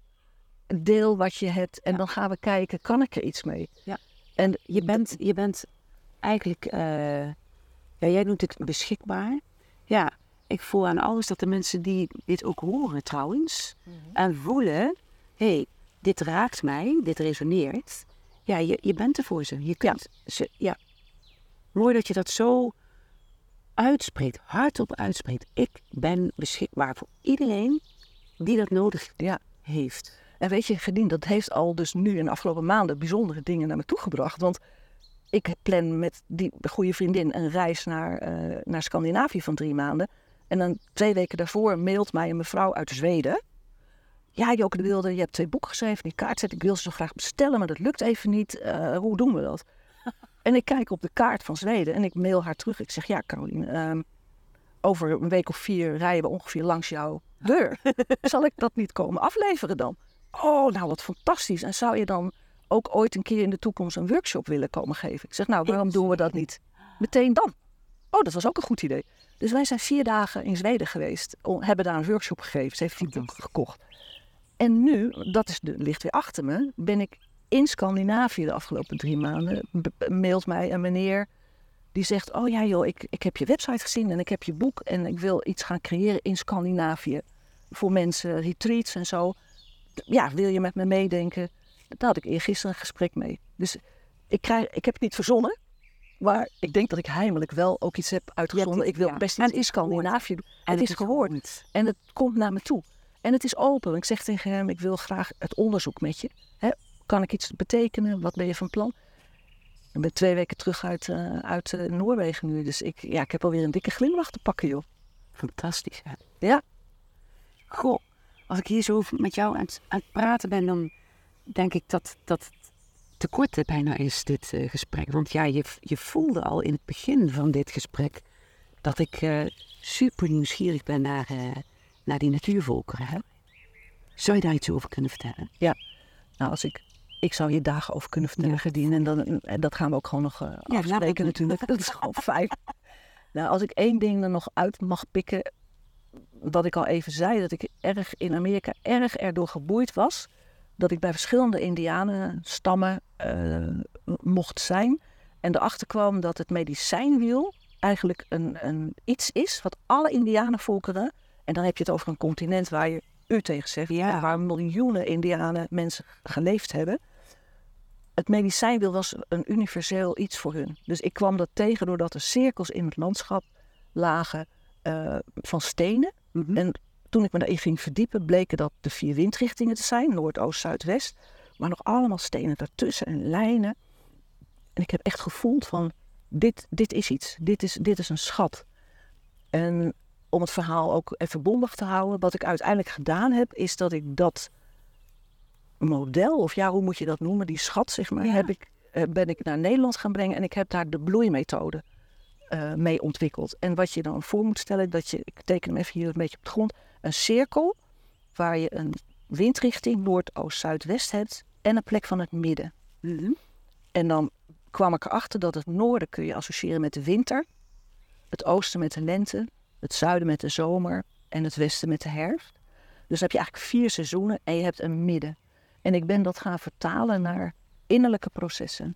deel wat je hebt en Ja. dan gaan we kijken: kan ik er iets mee? Ja. En Je bent, je bent eigenlijk, eh, ja, jij noemt het beschikbaar. Ja, ik voel aan alles dat de mensen die dit ook horen trouwens, en voelen, hé, hey, dit raakt mij, dit resoneert. Ja, je, je bent er voor ze. Je kunt ze, ja. Mooi dat je dat zo uitspreekt, hardop uitspreekt. Ik ben beschikbaar voor iedereen die dat nodig Ja. heeft. En weet je, Gedien, dat heeft al dus nu in de afgelopen maanden bijzondere dingen naar me toe gebracht. Want ik plan met die goede vriendin een reis naar, eh, naar Scandinavië van drie maanden. En dan twee weken daarvoor mailt mij een mevrouw uit Zweden. Ja, Joke de Wilde, je hebt twee boeken geschreven, die kaart zet. Ik wil ze zo graag bestellen, maar dat lukt even niet. Eh, hoe doen we dat? en ik kijk op de kaart van Zweden en ik mail haar terug. Ik zeg, ja Caroline, ehm, over een week of vier rijden we ongeveer langs jouw deur. Zal ik dat niet komen afleveren dan? Oh, nou wat fantastisch. En zou je dan ook ooit een keer in de toekomst een workshop willen komen geven? Ik zeg, nou, waarom doen we dat niet meteen dan? Oh, dat was ook een goed idee. Dus wij zijn vier dagen in Zweden geweest, hebben daar een workshop gegeven. Ze heeft die gekocht. En nu, dat is de, ligt weer achter me, ben ik in Scandinavië de afgelopen drie maanden. Mailt mij een meneer die zegt: Oh ja, joh, ik, ik heb je website gezien en ik heb je boek en ik wil iets gaan creëren in Scandinavië. Voor mensen, retreats en zo. Ja, wil je met me meedenken? Daar had ik eergisteren een gesprek mee. Dus ik, krijg, ik heb het niet verzonnen. Maar ik denk dat ik heimelijk wel ook iets heb uitgezonden. Ik wil ja. best En iets het in. Scandinavië doen. En het is gehoord. En het komt naar me toe. En het is open. Ik zeg tegen hem, ik wil graag het onderzoek met je. Kan ik iets betekenen? Wat ben je van plan? Ik ben twee weken terug uit, eh, uit eh, Noorwegen nu. Dus ik, ja, ik heb alweer een dikke glimlach te pakken, joh. Fantastisch. Hè? Ja. Goh, als ik hier zo met jou aan het, aan het praten ben, dan denk ik dat dat te kort bijna is, dit eh, gesprek. Want ja, je, je voelde al in het begin van dit gesprek dat ik eh, super nieuwsgierig ben naar, eh, naar die natuurvolkeren. Hè? Zou je daar iets over kunnen vertellen? Nou, als ik, ik zou hier dagen over kunnen vertellen. En dan, en dat gaan we ook gewoon nog eh, laat afspreken natuurlijk. Dat is gewoon fijn. Nou, als ik één ding er nog uit mag pikken. Wat ik al even zei, dat ik erg in Amerika erg erdoor geboeid was. Dat ik bij verschillende indianenstammen eh, mocht zijn. En erachter kwam dat het medicijnwiel eigenlijk een, een iets is wat alle indianenvolkeren... En dan heb je het over een continent waar je u tegen zegt. Ja. Waar miljoenen indianen mensen geleefd hebben. Het medicijnwiel was een universeel iets voor hun. Dus ik kwam dat tegen doordat er cirkels in het landschap lagen eh, van stenen. Mhm. En toen ik me daarin ging verdiepen, bleken dat de vier windrichtingen te zijn: Noord, Oost, Zuid, West. Maar nog allemaal stenen daartussen en lijnen. En ik heb echt gevoeld van: dit, dit is iets, dit is, dit is een schat. En om het verhaal ook even bondig te houden, wat ik uiteindelijk gedaan heb, is dat ik dat model, of ja, hoe moet je dat noemen, die schat, zeg maar, Ja. heb ik, eh, ben ik naar Nederland gaan brengen en ik heb daar de bloeimethode eh, mee ontwikkeld. En wat je dan voor moet stellen, dat je, ik teken hem even hier een beetje op de grond, een cirkel waar je een windrichting Noord, Oost, Zuid, West hebt en een plek van het midden. Mhm. En dan kwam ik erachter dat het noorden kun je associëren met de winter, het oosten met de lente, het zuiden met de zomer en het westen met de herfst. Dus heb je eigenlijk vier seizoenen en je hebt een midden. En ik ben dat gaan vertalen naar innerlijke processen.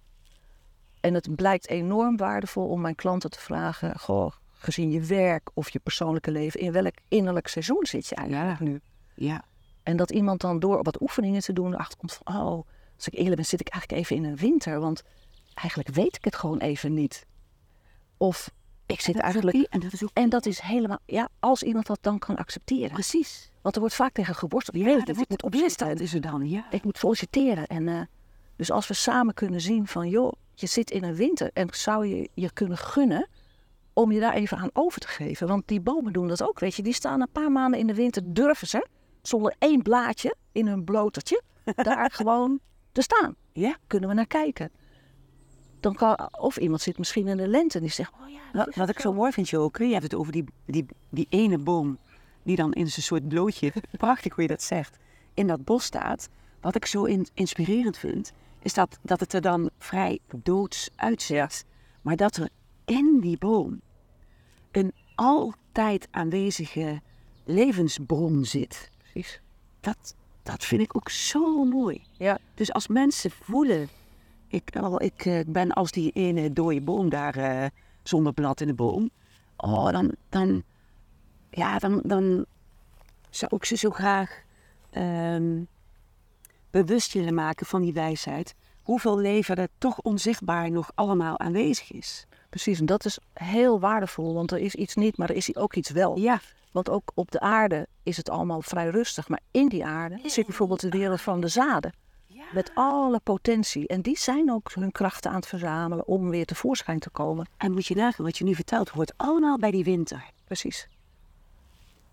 En het blijkt enorm waardevol om mijn klanten te vragen: Goh, gezien je werk of je persoonlijke leven, in welk innerlijk seizoen zit je eigenlijk nu? Ja. En dat iemand dan door wat oefeningen te doen erachter komt van: Oh, als ik eerlijk ben, zit ik eigenlijk even in een winter, want eigenlijk weet ik het gewoon even niet. Of ik zit eigenlijk. En dat is ook... En dat is helemaal, ja, als iemand dat dan kan accepteren. Precies. Want er wordt vaak tegen geborsteld. Je Ja, weet dat wordt ik moet opstaan. Dat is er dan, ja. Ik moet solliciteren. En, eh, dus als we samen kunnen zien van, joh, je zit in een winter en zou je je kunnen gunnen om je daar even aan over te geven. Want die bomen doen dat ook, weet je. Die staan een paar maanden in de winter, durven ze, zonder één blaadje in hun blotertje, daar gewoon te staan. Ja. Kunnen we naar kijken. Dan kan, of iemand zit misschien in de lente en die zegt, oh ja, Wat, wat ik zo mooi vind, Joke, je hebt het over die, die, die ene boom die dan in zijn soort blootje, prachtig hoe je dat zegt, in dat bos staat. Wat ik zo in- inspirerend vind, is dat, dat het er dan vrij doods uitziet. Maar dat er in die boom een altijd aanwezige levensbron zit. precies. Dat, dat vind ik ook zo mooi. Ja, Dus als mensen voelen, ik, al, ik eh, ben als die ene dode boom daar eh, zonder blad in de boom, oh, dan, dan, ja, dan, dan zou ik ze zo graag ehm, bewust willen maken van die wijsheid. Hoeveel leven er toch onzichtbaar nog allemaal aanwezig is. Precies. En dat is heel waardevol, want er is iets niet, maar er is ook iets wel. Ja, Want ook op de aarde is het allemaal vrij rustig. Maar in die aarde zit bijvoorbeeld de wereld van de zaden. Met alle potentie. En die zijn ook hun krachten aan het verzamelen om weer tevoorschijn te komen. en moet je nagaan wat je nu vertelt, hoort allemaal bij die winter. Precies.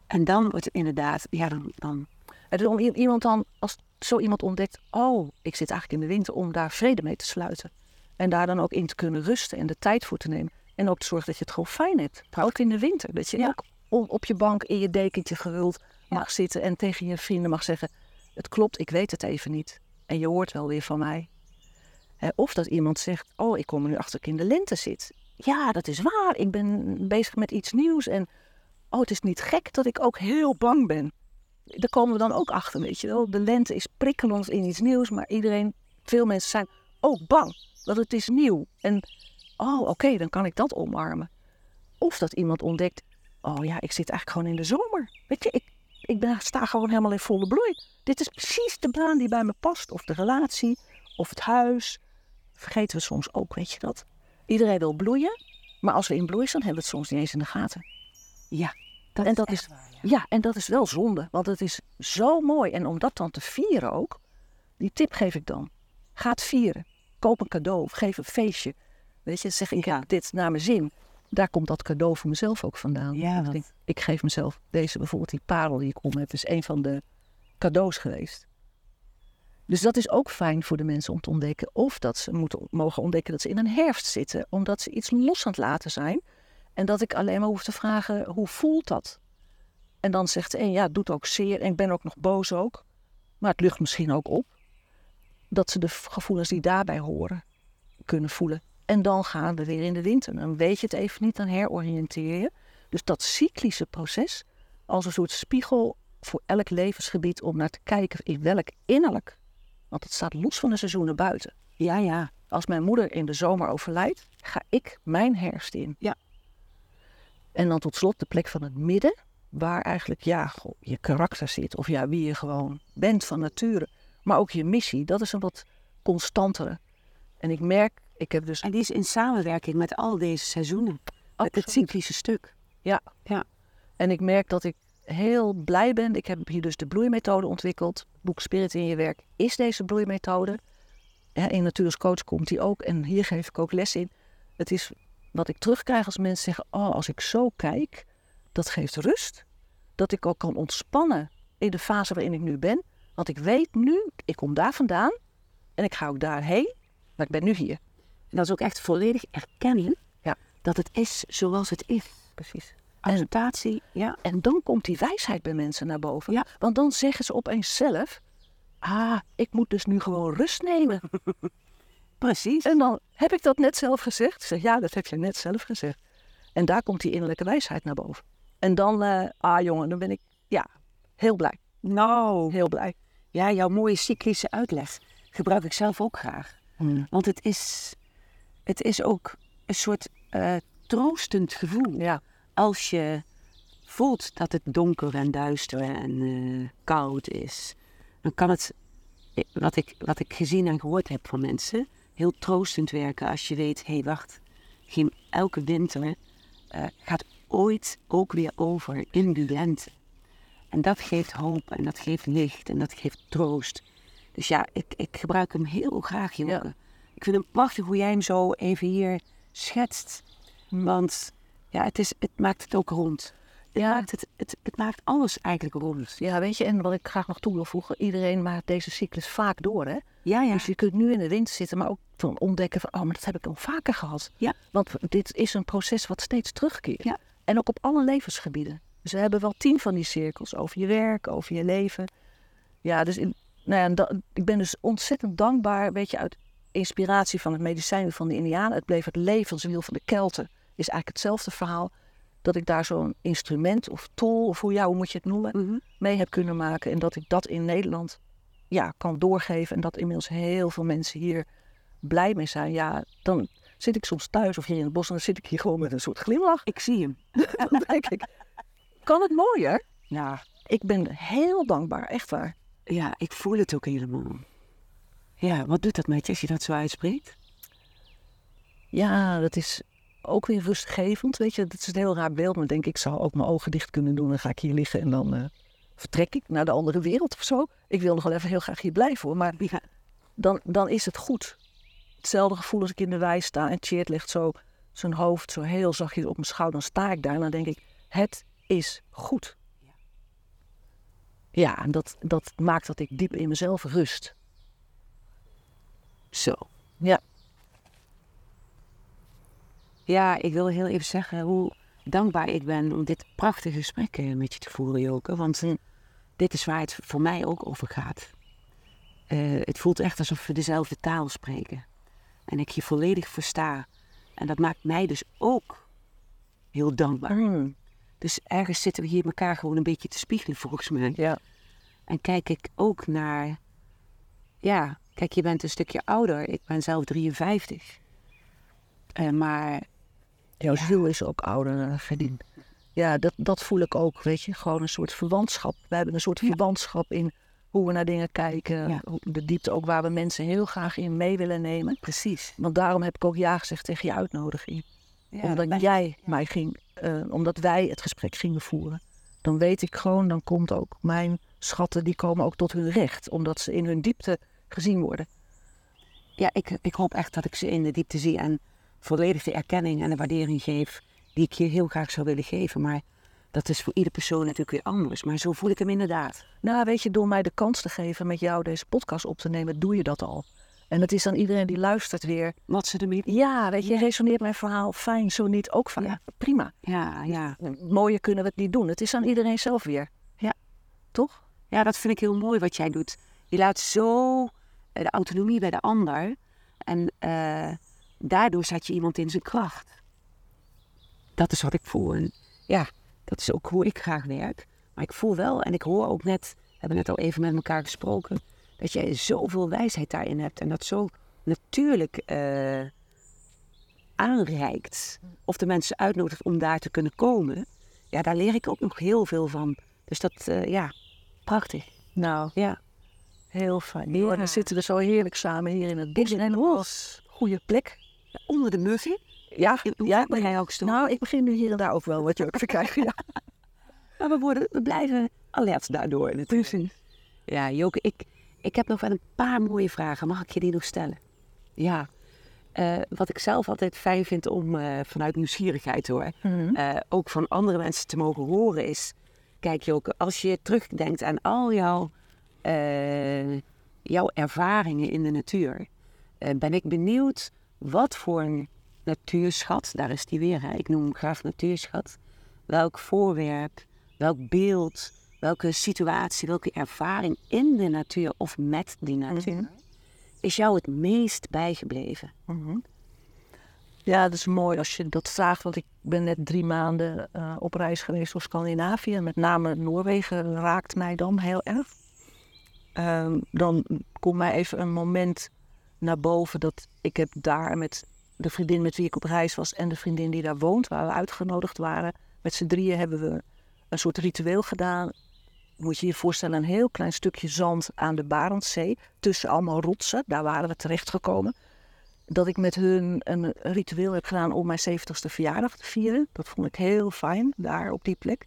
En dan wordt het inderdaad, ja, dan, dan En dus om iemand dan, als zo iemand ontdekt, oh, ik zit eigenlijk in de winter, om daar vrede mee te sluiten. En daar dan ook in te kunnen rusten en de tijd voor te nemen. En ook te zorgen dat je het gewoon fijn hebt. Ook in de winter. Dat je Ja. ook op je bank in je dekentje gehuld mag zitten en tegen je vrienden mag zeggen: Het klopt, ik weet het even niet. En je hoort wel weer van mij. Of dat iemand zegt: Oh, ik kom er nu achter dat ik in de lente zit. Ja, dat is waar. Ik ben bezig met iets nieuws. En oh, het is niet gek dat ik ook heel bang ben. Daar komen we dan ook achter, weet je wel. De lente is prikkelend in iets nieuws, maar iedereen, veel mensen zijn ook bang. Want het is nieuw. En oh, oké, dan kan ik dat omarmen. Of dat iemand ontdekt, oh ja, ik zit eigenlijk gewoon in de zomer. Weet je, ik, ik ben, sta gewoon helemaal in volle bloei. Dit is precies de baan die bij me past. Of de relatie, of het huis. Vergeten we soms ook, weet je dat? Iedereen wil bloeien, maar als we in bloei staan, hebben we het soms niet eens in de gaten. ja. en dat is, ja, en dat is wel zonde, want het is zo mooi. En om dat dan te vieren ook, die tip geef ik dan. Ga het vieren. Koop een cadeau of geef een feestje. Weet je, zeg ik Ja. heb dit naar mijn zin. Daar komt dat cadeau voor mezelf ook vandaan. Ja, ik, wat- denk, ik geef mezelf deze bijvoorbeeld, die parel die ik om heb, is een van de cadeaus geweest. Dus dat is ook fijn voor de mensen om te ontdekken. Of dat ze moeten, mogen ontdekken dat ze in een herfst zitten, omdat ze iets los aan het laten zijn. En dat ik alleen maar hoef te vragen, hoe voelt dat? En dan zegt een, ja, het doet ook zeer. En ik ben ook nog boos ook. Maar het lucht misschien ook op. Dat ze de gevoelens die daarbij horen kunnen voelen. En dan gaan we weer in de winter. Dan weet je het even niet, dan heroriënteer je. Dus dat cyclische proces, als een soort spiegel voor elk levensgebied om naar te kijken in welk innerlijk. Want het staat los van de seizoenen buiten. Ja, ja. Als mijn moeder in de zomer overlijdt, ga ik mijn herfst in. Ja. En dan tot slot de plek van het midden, waar eigenlijk ja, goh, je karakter zit. Of ja, wie je gewoon bent van nature. Maar ook je missie, dat is een wat constantere. En ik merk, ik heb dus En die is in samenwerking met al deze seizoenen. Het cyclische stuk. Ja. Ja. En ik merk dat ik heel blij ben. Ik heb hier dus de bloeimethode ontwikkeld. Boek Spirit in je werk is deze bloeimethode. Ja, in Natuur als Coach komt die ook. En hier geef ik ook les in. Het is wat ik terugkrijg als mensen zeggen... Oh, als ik zo kijk, dat geeft rust. Dat ik ook kan ontspannen in de fase waarin ik nu ben. Want ik weet nu, ik kom daar vandaan. En ik ga ook daarheen. Maar ik ben nu hier. En dat is ook echt volledig erkennen Ja. dat het is zoals het is. Precies. Acceptatie, ja. En dan komt die wijsheid bij mensen naar boven. Ja. Want dan zeggen ze opeens zelf: Ah, ik moet dus nu gewoon rust nemen. Precies. En dan heb ik dat net zelf gezegd. Ik zeg, ja, dat heb je net zelf gezegd. En daar komt die innerlijke wijsheid naar boven. En dan, eh, ah jongen, dan ben ik, ja, heel blij. Nou, Heel blij. Ja, jouw mooie cyclische uitleg gebruik ik zelf ook graag. Want het is, het is ook een soort eh, troostend gevoel. Ja, Als je voelt dat het donker en duister en eh, koud is, dan kan het, eh, wat ik, wat ik gezien en gehoord heb van mensen, heel troostend werken als je weet, hé hey, wacht, geen, elke winter gaat ooit ook weer over in de lente. En dat geeft hoop en dat geeft licht en dat geeft troost. Dus ja, ik, ik gebruik hem heel graag, Joke. Ik vind het prachtig hoe jij hem zo even hier schetst. Want ja, het, is, het maakt het ook rond. Het, Ja. maakt het, het, het maakt alles eigenlijk rond. ja, weet je, en wat ik graag nog toe wil voegen, iedereen maakt deze cyclus vaak door, hè? Ja, ja. Dus je kunt nu in de winter zitten, maar ook van ontdekken van, oh, maar dat heb ik al vaker gehad. Ja. Want dit is een proces wat steeds terugkeert. Ja. En ook op alle levensgebieden. Dus we hebben wel tien van die cirkels over je werk, over je leven. Ja, dus in, nou ja, ik ben dus ontzettend dankbaar, weet je, uit inspiratie van het medicijn van de Indianen. Het bleef het levenswiel van de Kelten. Is eigenlijk hetzelfde verhaal. Dat ik daar zo'n instrument of tool, of hoe, ja, hoe moet je het noemen, Mhm. mee heb kunnen maken. En dat ik dat in Nederland ja, kan doorgeven. En dat inmiddels heel veel mensen hier blij mee zijn. Ja, dan zit ik soms thuis of hier in het bos en dan zit ik hier gewoon met een soort glimlach. Ik zie hem. Dan denk ik, kan het mooier? Ja, Ik ben heel dankbaar, echt waar. ja, ik voel het ook helemaal. Ja, wat doet dat met je als je dat zo uitspreekt? Ja, dat is ook weer rustgevend. Weet je, dat is een heel raar beeld. Maar denk ik, zou ook mijn ogen dicht kunnen doen. Dan ga ik hier liggen en dan eh, vertrek ik naar de andere wereld of zo. Ik wil nog wel even heel graag hier blijven hoor. Maar Ja, dan, dan is het goed. Hetzelfde gevoel als ik in de wei sta en Cheert legt zo zijn hoofd zo heel zachtjes op mijn schouder. Dan sta ik daar en dan denk ik, het is goed. Ja. En dat, dat maakt dat ik diep in mezelf rust. zo. Ja. Ja, ik wil heel even zeggen hoe dankbaar ik ben om dit prachtige gesprek eh, met je te voeren, Joke. Want eh, dit is waar het voor mij ook over gaat. Eh, het voelt echt alsof we dezelfde taal spreken. En ik je volledig versta. En dat maakt mij dus ook heel dankbaar. Mm, Dus ergens zitten we hier elkaar gewoon een beetje te spiegelen, volgens mij. ja. En kijk ik ook naar. Ja, kijk, je bent een stukje ouder. Ik ben zelf 53. Eh, maar Jouw ziel is ook ouder, uh, Gerdien. Ja, dat, dat voel ik ook, weet je. Gewoon een soort verwantschap. We hebben een soort Ja. verwantschap in hoe we naar dingen kijken. Ja. De diepte ook waar we mensen heel graag in mee willen nemen. precies. Want daarom heb ik ook ja gezegd tegen je uitnodiging. Ja, omdat jij mij ging, eh, omdat wij het gesprek gingen voeren. Dan weet ik gewoon, dan komt ook mijn schatten, die komen ook tot hun recht. Omdat ze in hun diepte gezien worden. ja ik, ik hoop echt dat ik ze in de diepte zie en volledig de erkenning en de waardering geef die ik je heel graag zou willen geven. Maar dat is voor ieder persoon natuurlijk weer anders. Maar zo voel ik hem inderdaad. Nou, weet je, door mij de kans te geven met jou deze podcast op te nemen, doe je dat al. En het is aan iedereen die luistert weer. Wat ze ermee. Ja, weet je, resoneert mijn verhaal fijn, zo niet ook fijn. Ja. Prima. Ja, ja. Mooier kunnen we het niet doen. Het is aan iedereen zelf weer. Ja. Toch? Ja, dat vind ik heel mooi wat jij doet. Je laat zo eh, de autonomie bij de ander. En eh, daardoor zet je iemand in zijn kracht. Dat is wat ik voel. En ja, dat is ook hoe ik graag werk. Maar ik voel wel, en ik hoor ook net, we hebben net al even met elkaar gesproken, dat jij zoveel wijsheid daarin hebt. En dat zo natuurlijk eh, aanreikt. Of de mensen uitnodigt om daar te kunnen komen. Ja, daar leer ik ook nog heel veel van. Dus dat, eh, ja, prachtig. Nou, Ja. heel fijn. Ja. En dan zitten we zo heerlijk samen hier in het bos. In het goede plek. Onder de muggen. Ja, Hoe ja ben jij ook stil? nou, ik begin nu hier en daar ook wel wat je ook krijgen. Ja. Maar we, worden, we blijven alert daardoor natuurlijk. Ja, Joke, ik, ik heb nog wel een paar mooie vragen. Mag ik je die nog stellen? Ja. Eh, wat ik zelf altijd fijn vind om eh, vanuit nieuwsgierigheid hoor, Mhm. eh, ook van andere mensen te mogen horen is... Kijk Joke, als je terugdenkt aan al jouw, jouw ervaringen in de natuur... ben ik benieuwd wat voor een natuurschat, daar is die weer, hè? ik noem hem graag natuurschat... welk voorwerp, welk beeld, welke situatie, welke ervaring in de natuur of met die natuur... is jou het meest bijgebleven? Mhm. Ja, dat is mooi als je dat vraagt, want ik ben net drie maanden uh, op reis geweest door Scandinavië. Met name Noorwegen raakt mij dan heel erg. Um, dan komt mij even een moment naar boven dat ik heb daar met de vriendin met wie ik op reis was en de vriendin die daar woont, waar we uitgenodigd waren. Met z'n drieën hebben we een soort ritueel gedaan. Moet je je voorstellen, een heel klein stukje zand aan de Barentszee. Tussen allemaal rotsen, daar waren we terechtgekomen. Dat ik met hun een ritueel heb gedaan om mijn 70ste verjaardag te vieren. Dat vond ik heel fijn, daar op die plek.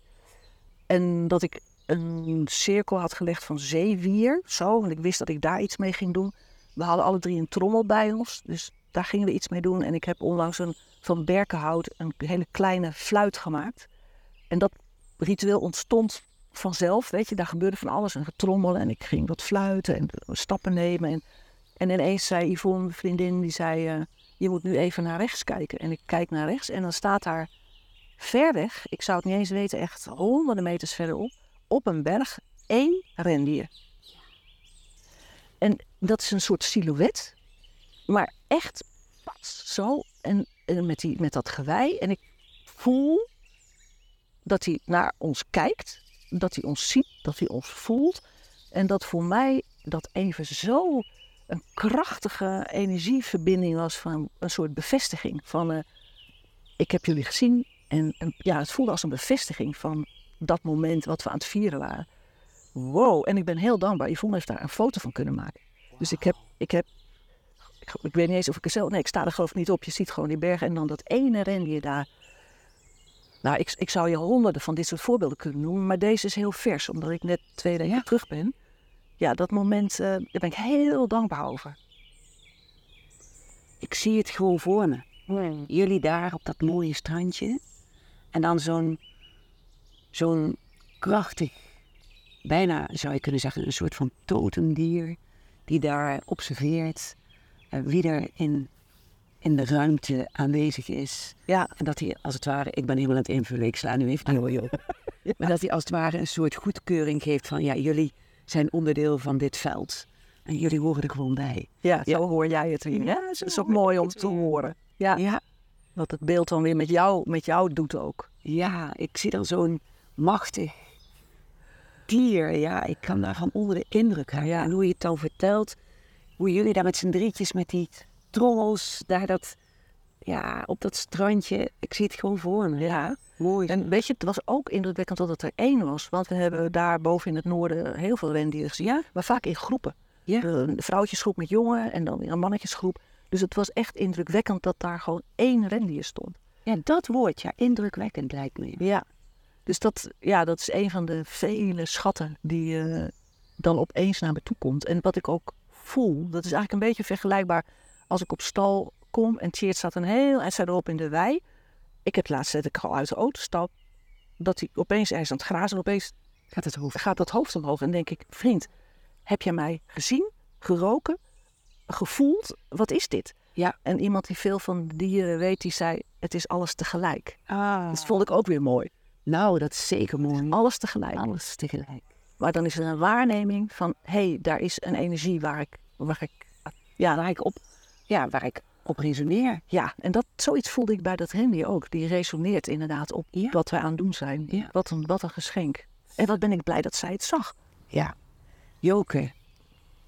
En dat ik een cirkel had gelegd van zeewier, zo. Want ik wist dat ik daar iets mee ging doen. We hadden alle drie een trommel bij ons, dus daar gingen we iets mee doen. En ik heb onlangs een, van berkenhout een hele kleine fluit gemaakt. En dat ritueel ontstond vanzelf, weet je. Daar gebeurde van alles en getrommelen. En ik ging wat fluiten en stappen nemen. En, en ineens zei Yvonne, mijn vriendin, die zei... Uh, je moet nu even naar rechts kijken. En ik kijk naar rechts en dan staat daar ver weg... ik zou het niet eens weten, echt honderden meters verderop... op een berg één rendier. En dat is een soort silhouet, maar echt pas zo. En, en met, die, met dat gewei. En ik voel dat hij naar ons kijkt, dat hij ons ziet, dat hij ons voelt. En dat voor mij dat even zo een krachtige energieverbinding was van een soort bevestiging. Van uh, ik heb jullie gezien. En, en, ja, het voelde als een bevestiging van dat moment wat we aan het vieren waren. Wow, en ik ben heel dankbaar. Yvonne heeft daar een foto van kunnen maken. Dus ik heb, ik heb ik, ik, weet niet eens of ik er zelf, nee ik sta er geloof ik niet op. Je ziet gewoon die bergen en dan dat ene rendier daar. Nou, ik, ik zou je honderden van dit soort voorbeelden kunnen noemen, maar deze is heel vers, omdat ik net twee weken terug ben. Ja, dat moment, uh, daar ben ik heel dankbaar over. Ik zie het gewoon voor me. Hmm. Jullie daar op dat mooie strandje. En dan zo'n zo'n krachtig, bijna zou je kunnen zeggen, een soort van totemdier die daar observeert uh, wie er in, in de ruimte aanwezig is. Ja. En dat hij als het ware, ik ben helemaal aan het invullen, ik sla nu even door joh. Maar dat hij als het ware een soort goedkeuring geeft van ja, jullie zijn onderdeel van dit veld. En jullie horen er gewoon bij. Ja, zo hoor jij het weer. Ja, het is ook mooi om te horen. Ja. ja. Wat het beeld dan weer met jou, met jou doet ook. Ja, ik zie dan zo'n machtig dier. Ja, ik kan daarvan onder de indruk gaan. Ja. En hoe je het dan vertelt, hoe jullie daar met z'n drietjes met die trommels, daar dat, ja, op dat strandje. Ik zie het gewoon voor me. Ja, mooi. En weet je, het was ook indrukwekkend dat het er één was. Want we hebben daar boven in het noorden heel veel rendieren gezien. Ja? Maar vaak in groepen. Ja. Een vrouwtjesgroep met jongen en dan weer een mannetjesgroep. Dus het was echt indrukwekkend dat daar gewoon één rendier stond. Ja, dat woord, ja, indrukwekkend lijkt me. Ja, dus dat, ja, dat is een van de vele schatten die uh, dan opeens naar me toe komt. En wat ik ook voel. Dat is eigenlijk een beetje vergelijkbaar als ik op stal kom en Tjeerd staat een heel en staat erop in de wei. Ik heb laatst zet ik al uit de auto stap. Dat hij opeens ergens aan het grazen en opeens gaat, het hoofd. gaat dat hoofd omhoog. En denk ik, vriend, heb jij mij gezien, geroken, gevoeld? Wat is dit? Ja. En iemand die veel van dieren weet, die zei, het is alles tegelijk. Ah. Dat vond ik ook weer mooi. Nou, dat is zeker mooi. Alles tegelijk. Alles tegelijk. Maar dan is er een waarneming van, hé, hey, daar is een energie waar ik, waar ik, ja, waar ik op, ja, waar ik op resoneer. Ja, en dat, zoiets voelde ik bij dat rendier ook. Die resoneert inderdaad op wat wij aan het doen zijn. Ja. Wat, een, wat een geschenk. En wat ben ik blij dat zij het zag. Ja. Joke,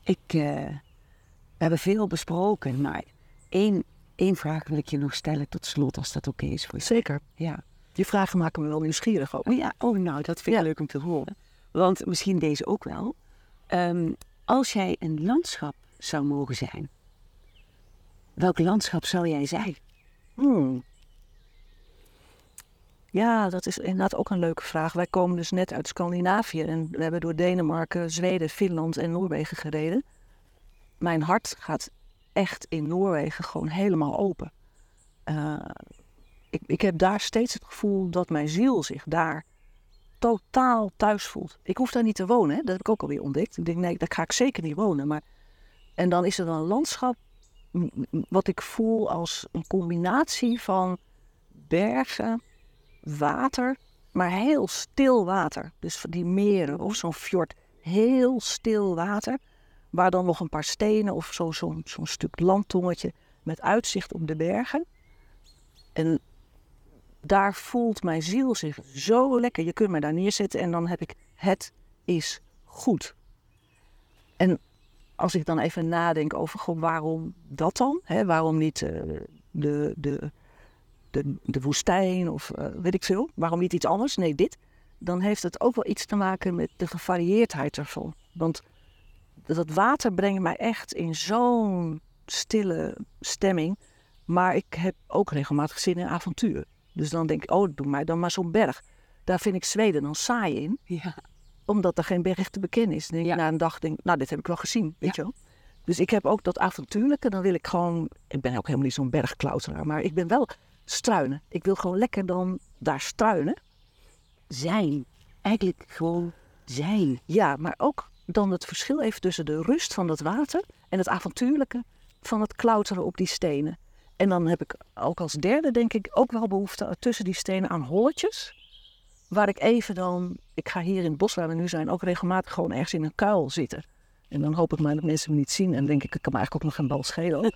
ik, uh, we hebben veel besproken, maar één, één vraag wil ik je nog stellen tot slot, als dat oké is voor je. Zeker. Ja. Die vragen maken me wel nieuwsgierig ook. Oh ja, oh nou, dat vind ik leuk om te horen. Want misschien deze ook wel. Um, als jij een landschap zou mogen zijn, welk landschap zou jij zijn? Hmm. Ja, dat is inderdaad ook een leuke vraag. Wij komen dus net uit Scandinavië en we hebben door Denemarken, Zweden, Finland en Noorwegen gereden. Mijn hart gaat echt in Noorwegen gewoon helemaal open. Uh, ik, ik heb daar steeds het gevoel dat mijn ziel zich daar totaal thuis voelt. Ik hoef daar niet te wonen, dat heb ik ook alweer ontdekt. Ik denk, nee, daar ga ik zeker niet wonen. Maar... En dan is er dan een landschap wat ik voel als een combinatie van bergen, water, maar heel stil water. Dus die meren of zo'n fjord, heel stil water. waar dan nog een paar stenen of zo'n zo, zo'n stuk landtongetje met uitzicht op de bergen. En daar voelt mijn ziel zich zo lekker. Je kunt mij daar neerzetten en dan heb ik het is goed. En als ik dan even nadenk over waarom dat dan? Hè? Waarom niet uh, de, de, de, de woestijn of uh, weet ik veel? Waarom niet iets anders? Nee, dit. Dan heeft het ook wel iets te maken met de gevarieerdheid ervan. Want dat water brengt mij echt in zo'n stille stemming. Maar ik heb ook regelmatig zin in avontuur. Dus dan denk ik, oh, doe mij dan maar zo'n berg. Daar vind ik Zweden dan saai in. Ja. Omdat er geen berg te bekennen is. denk ik na een dag, denk nou, dit heb ik wel gezien, weet je wel. Dus ik heb ook dat avontuurlijke. Dan wil ik gewoon, ik ben ook helemaal niet zo'n bergklauteraar. Maar ik ben wel struinen. Ik wil gewoon lekker dan daar struinen. Zijn. Eigenlijk gewoon zijn. Ja, maar ook dan het verschil even tussen de rust van dat water en het avontuurlijke van het klauteren op die stenen. En dan heb ik ook als derde, denk ik, ook wel behoefte tussen die stenen aan holletjes. Waar ik even dan, ik ga hier in het bos waar we nu zijn, ook regelmatig gewoon ergens in een kuil zitten. En dan hoop ik maar dat mensen me niet zien en denk ik, ik kan me eigenlijk ook nog een bal schelen.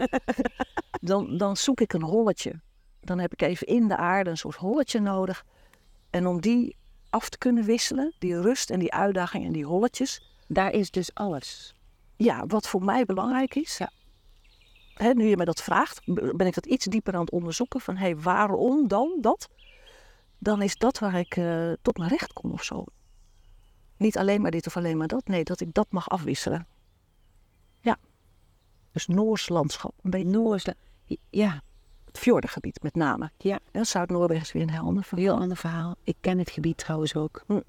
dan, dan zoek ik een holletje. Dan heb ik even in de aarde een soort holletje nodig. En om die af te kunnen wisselen, die rust en die uitdaging en die holletjes. Daar is dus alles. Ja, wat voor mij belangrijk is. Ja hè, nu je me dat vraagt, ben ik dat iets dieper aan het onderzoeken. Van hé, hey, waarom dan dat? Dan is dat waar ik uh, tot mijn recht kom of zo. Niet alleen maar dit of alleen maar dat. Nee, dat ik dat mag afwisselen. Ja. Dus Noors landschap. Een beetje Noors, ja. Het fjordengebied met name. Ja. En Zuid-Noorwegen is weer een heel ander verhaal. Heel ander verhaal. Ik ken het gebied trouwens ook. Hm.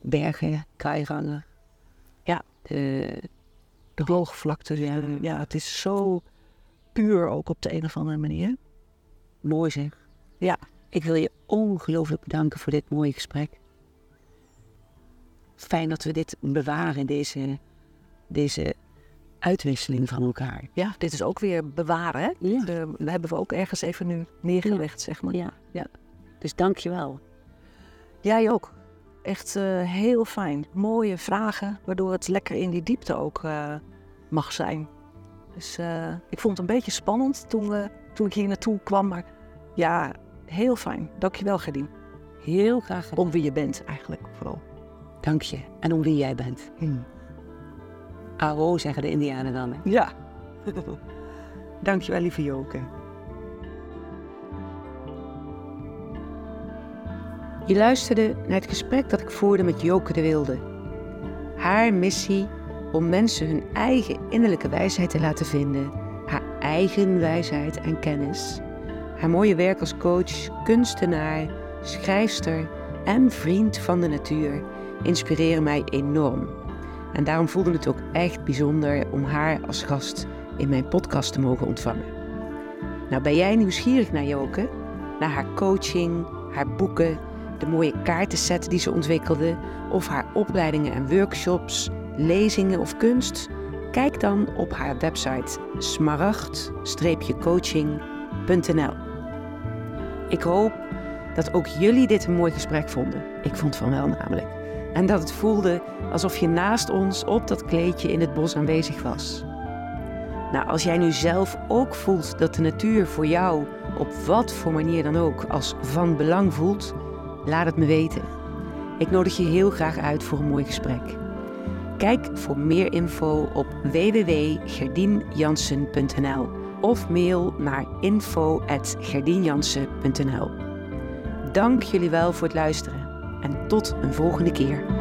Bergen, keirangen. Ja. De, de hoogvlakte. Ja, ja, het is zo puur ook op de een of andere manier. Mooi zeg. Ja. Ik wil je ongelooflijk bedanken voor dit mooie gesprek. Fijn dat we dit bewaren, deze, deze uitwisseling van elkaar. Ja, dit is ook weer bewaren. Hè? Ja. De, hebben we ook ergens even nu neergelegd, zeg maar. Ja. ja. Dus dank je wel. Jij ook. Echt uh, heel fijn. Mooie vragen, waardoor het lekker in die diepte ook uh, mag zijn. Dus uh, ik vond het een beetje spannend toen, toen ik hier naartoe kwam. Maar ja, heel fijn. Dankjewel, Gerdien. Heel graag gedaan. Om wie je bent eigenlijk vooral. Dank je. En om wie jij bent. Hmm. Aro zeggen de Indianen dan. Hè? Ja. Dankjewel, lieve Joke. Je luisterde naar het gesprek dat ik voerde met Joke de Wilde. Haar missie om mensen hun eigen innerlijke wijsheid te laten vinden, haar eigen wijsheid en kennis. Haar mooie werk als coach, kunstenaar, schrijfster en vriend van de natuur inspireren mij enorm. En daarom voelde het ook echt bijzonder om haar als gast in mijn podcast te mogen ontvangen. Nou, ben jij nieuwsgierig naar Joke? Naar haar coaching, haar boeken de mooie kaartenset die ze ontwikkelde, of haar opleidingen en workshops, lezingen of kunst? Kijk dan op haar website smaragd-coaching.nl. Ik hoop dat ook jullie dit een mooi gesprek vonden. Ik vond van wel namelijk. En dat het voelde alsof je naast ons op dat kleedje in het bos aanwezig was. Nou, als jij nu zelf ook voelt dat de natuur voor jou op wat voor manier dan ook als van belang voelt, Laat het me weten. Ik nodig je heel graag uit voor een mooi gesprek. Kijk voor meer info op www.gerdienjansen.nl of mail naar info.gerdienjansen.nl. Dank jullie wel voor het luisteren en tot een volgende keer.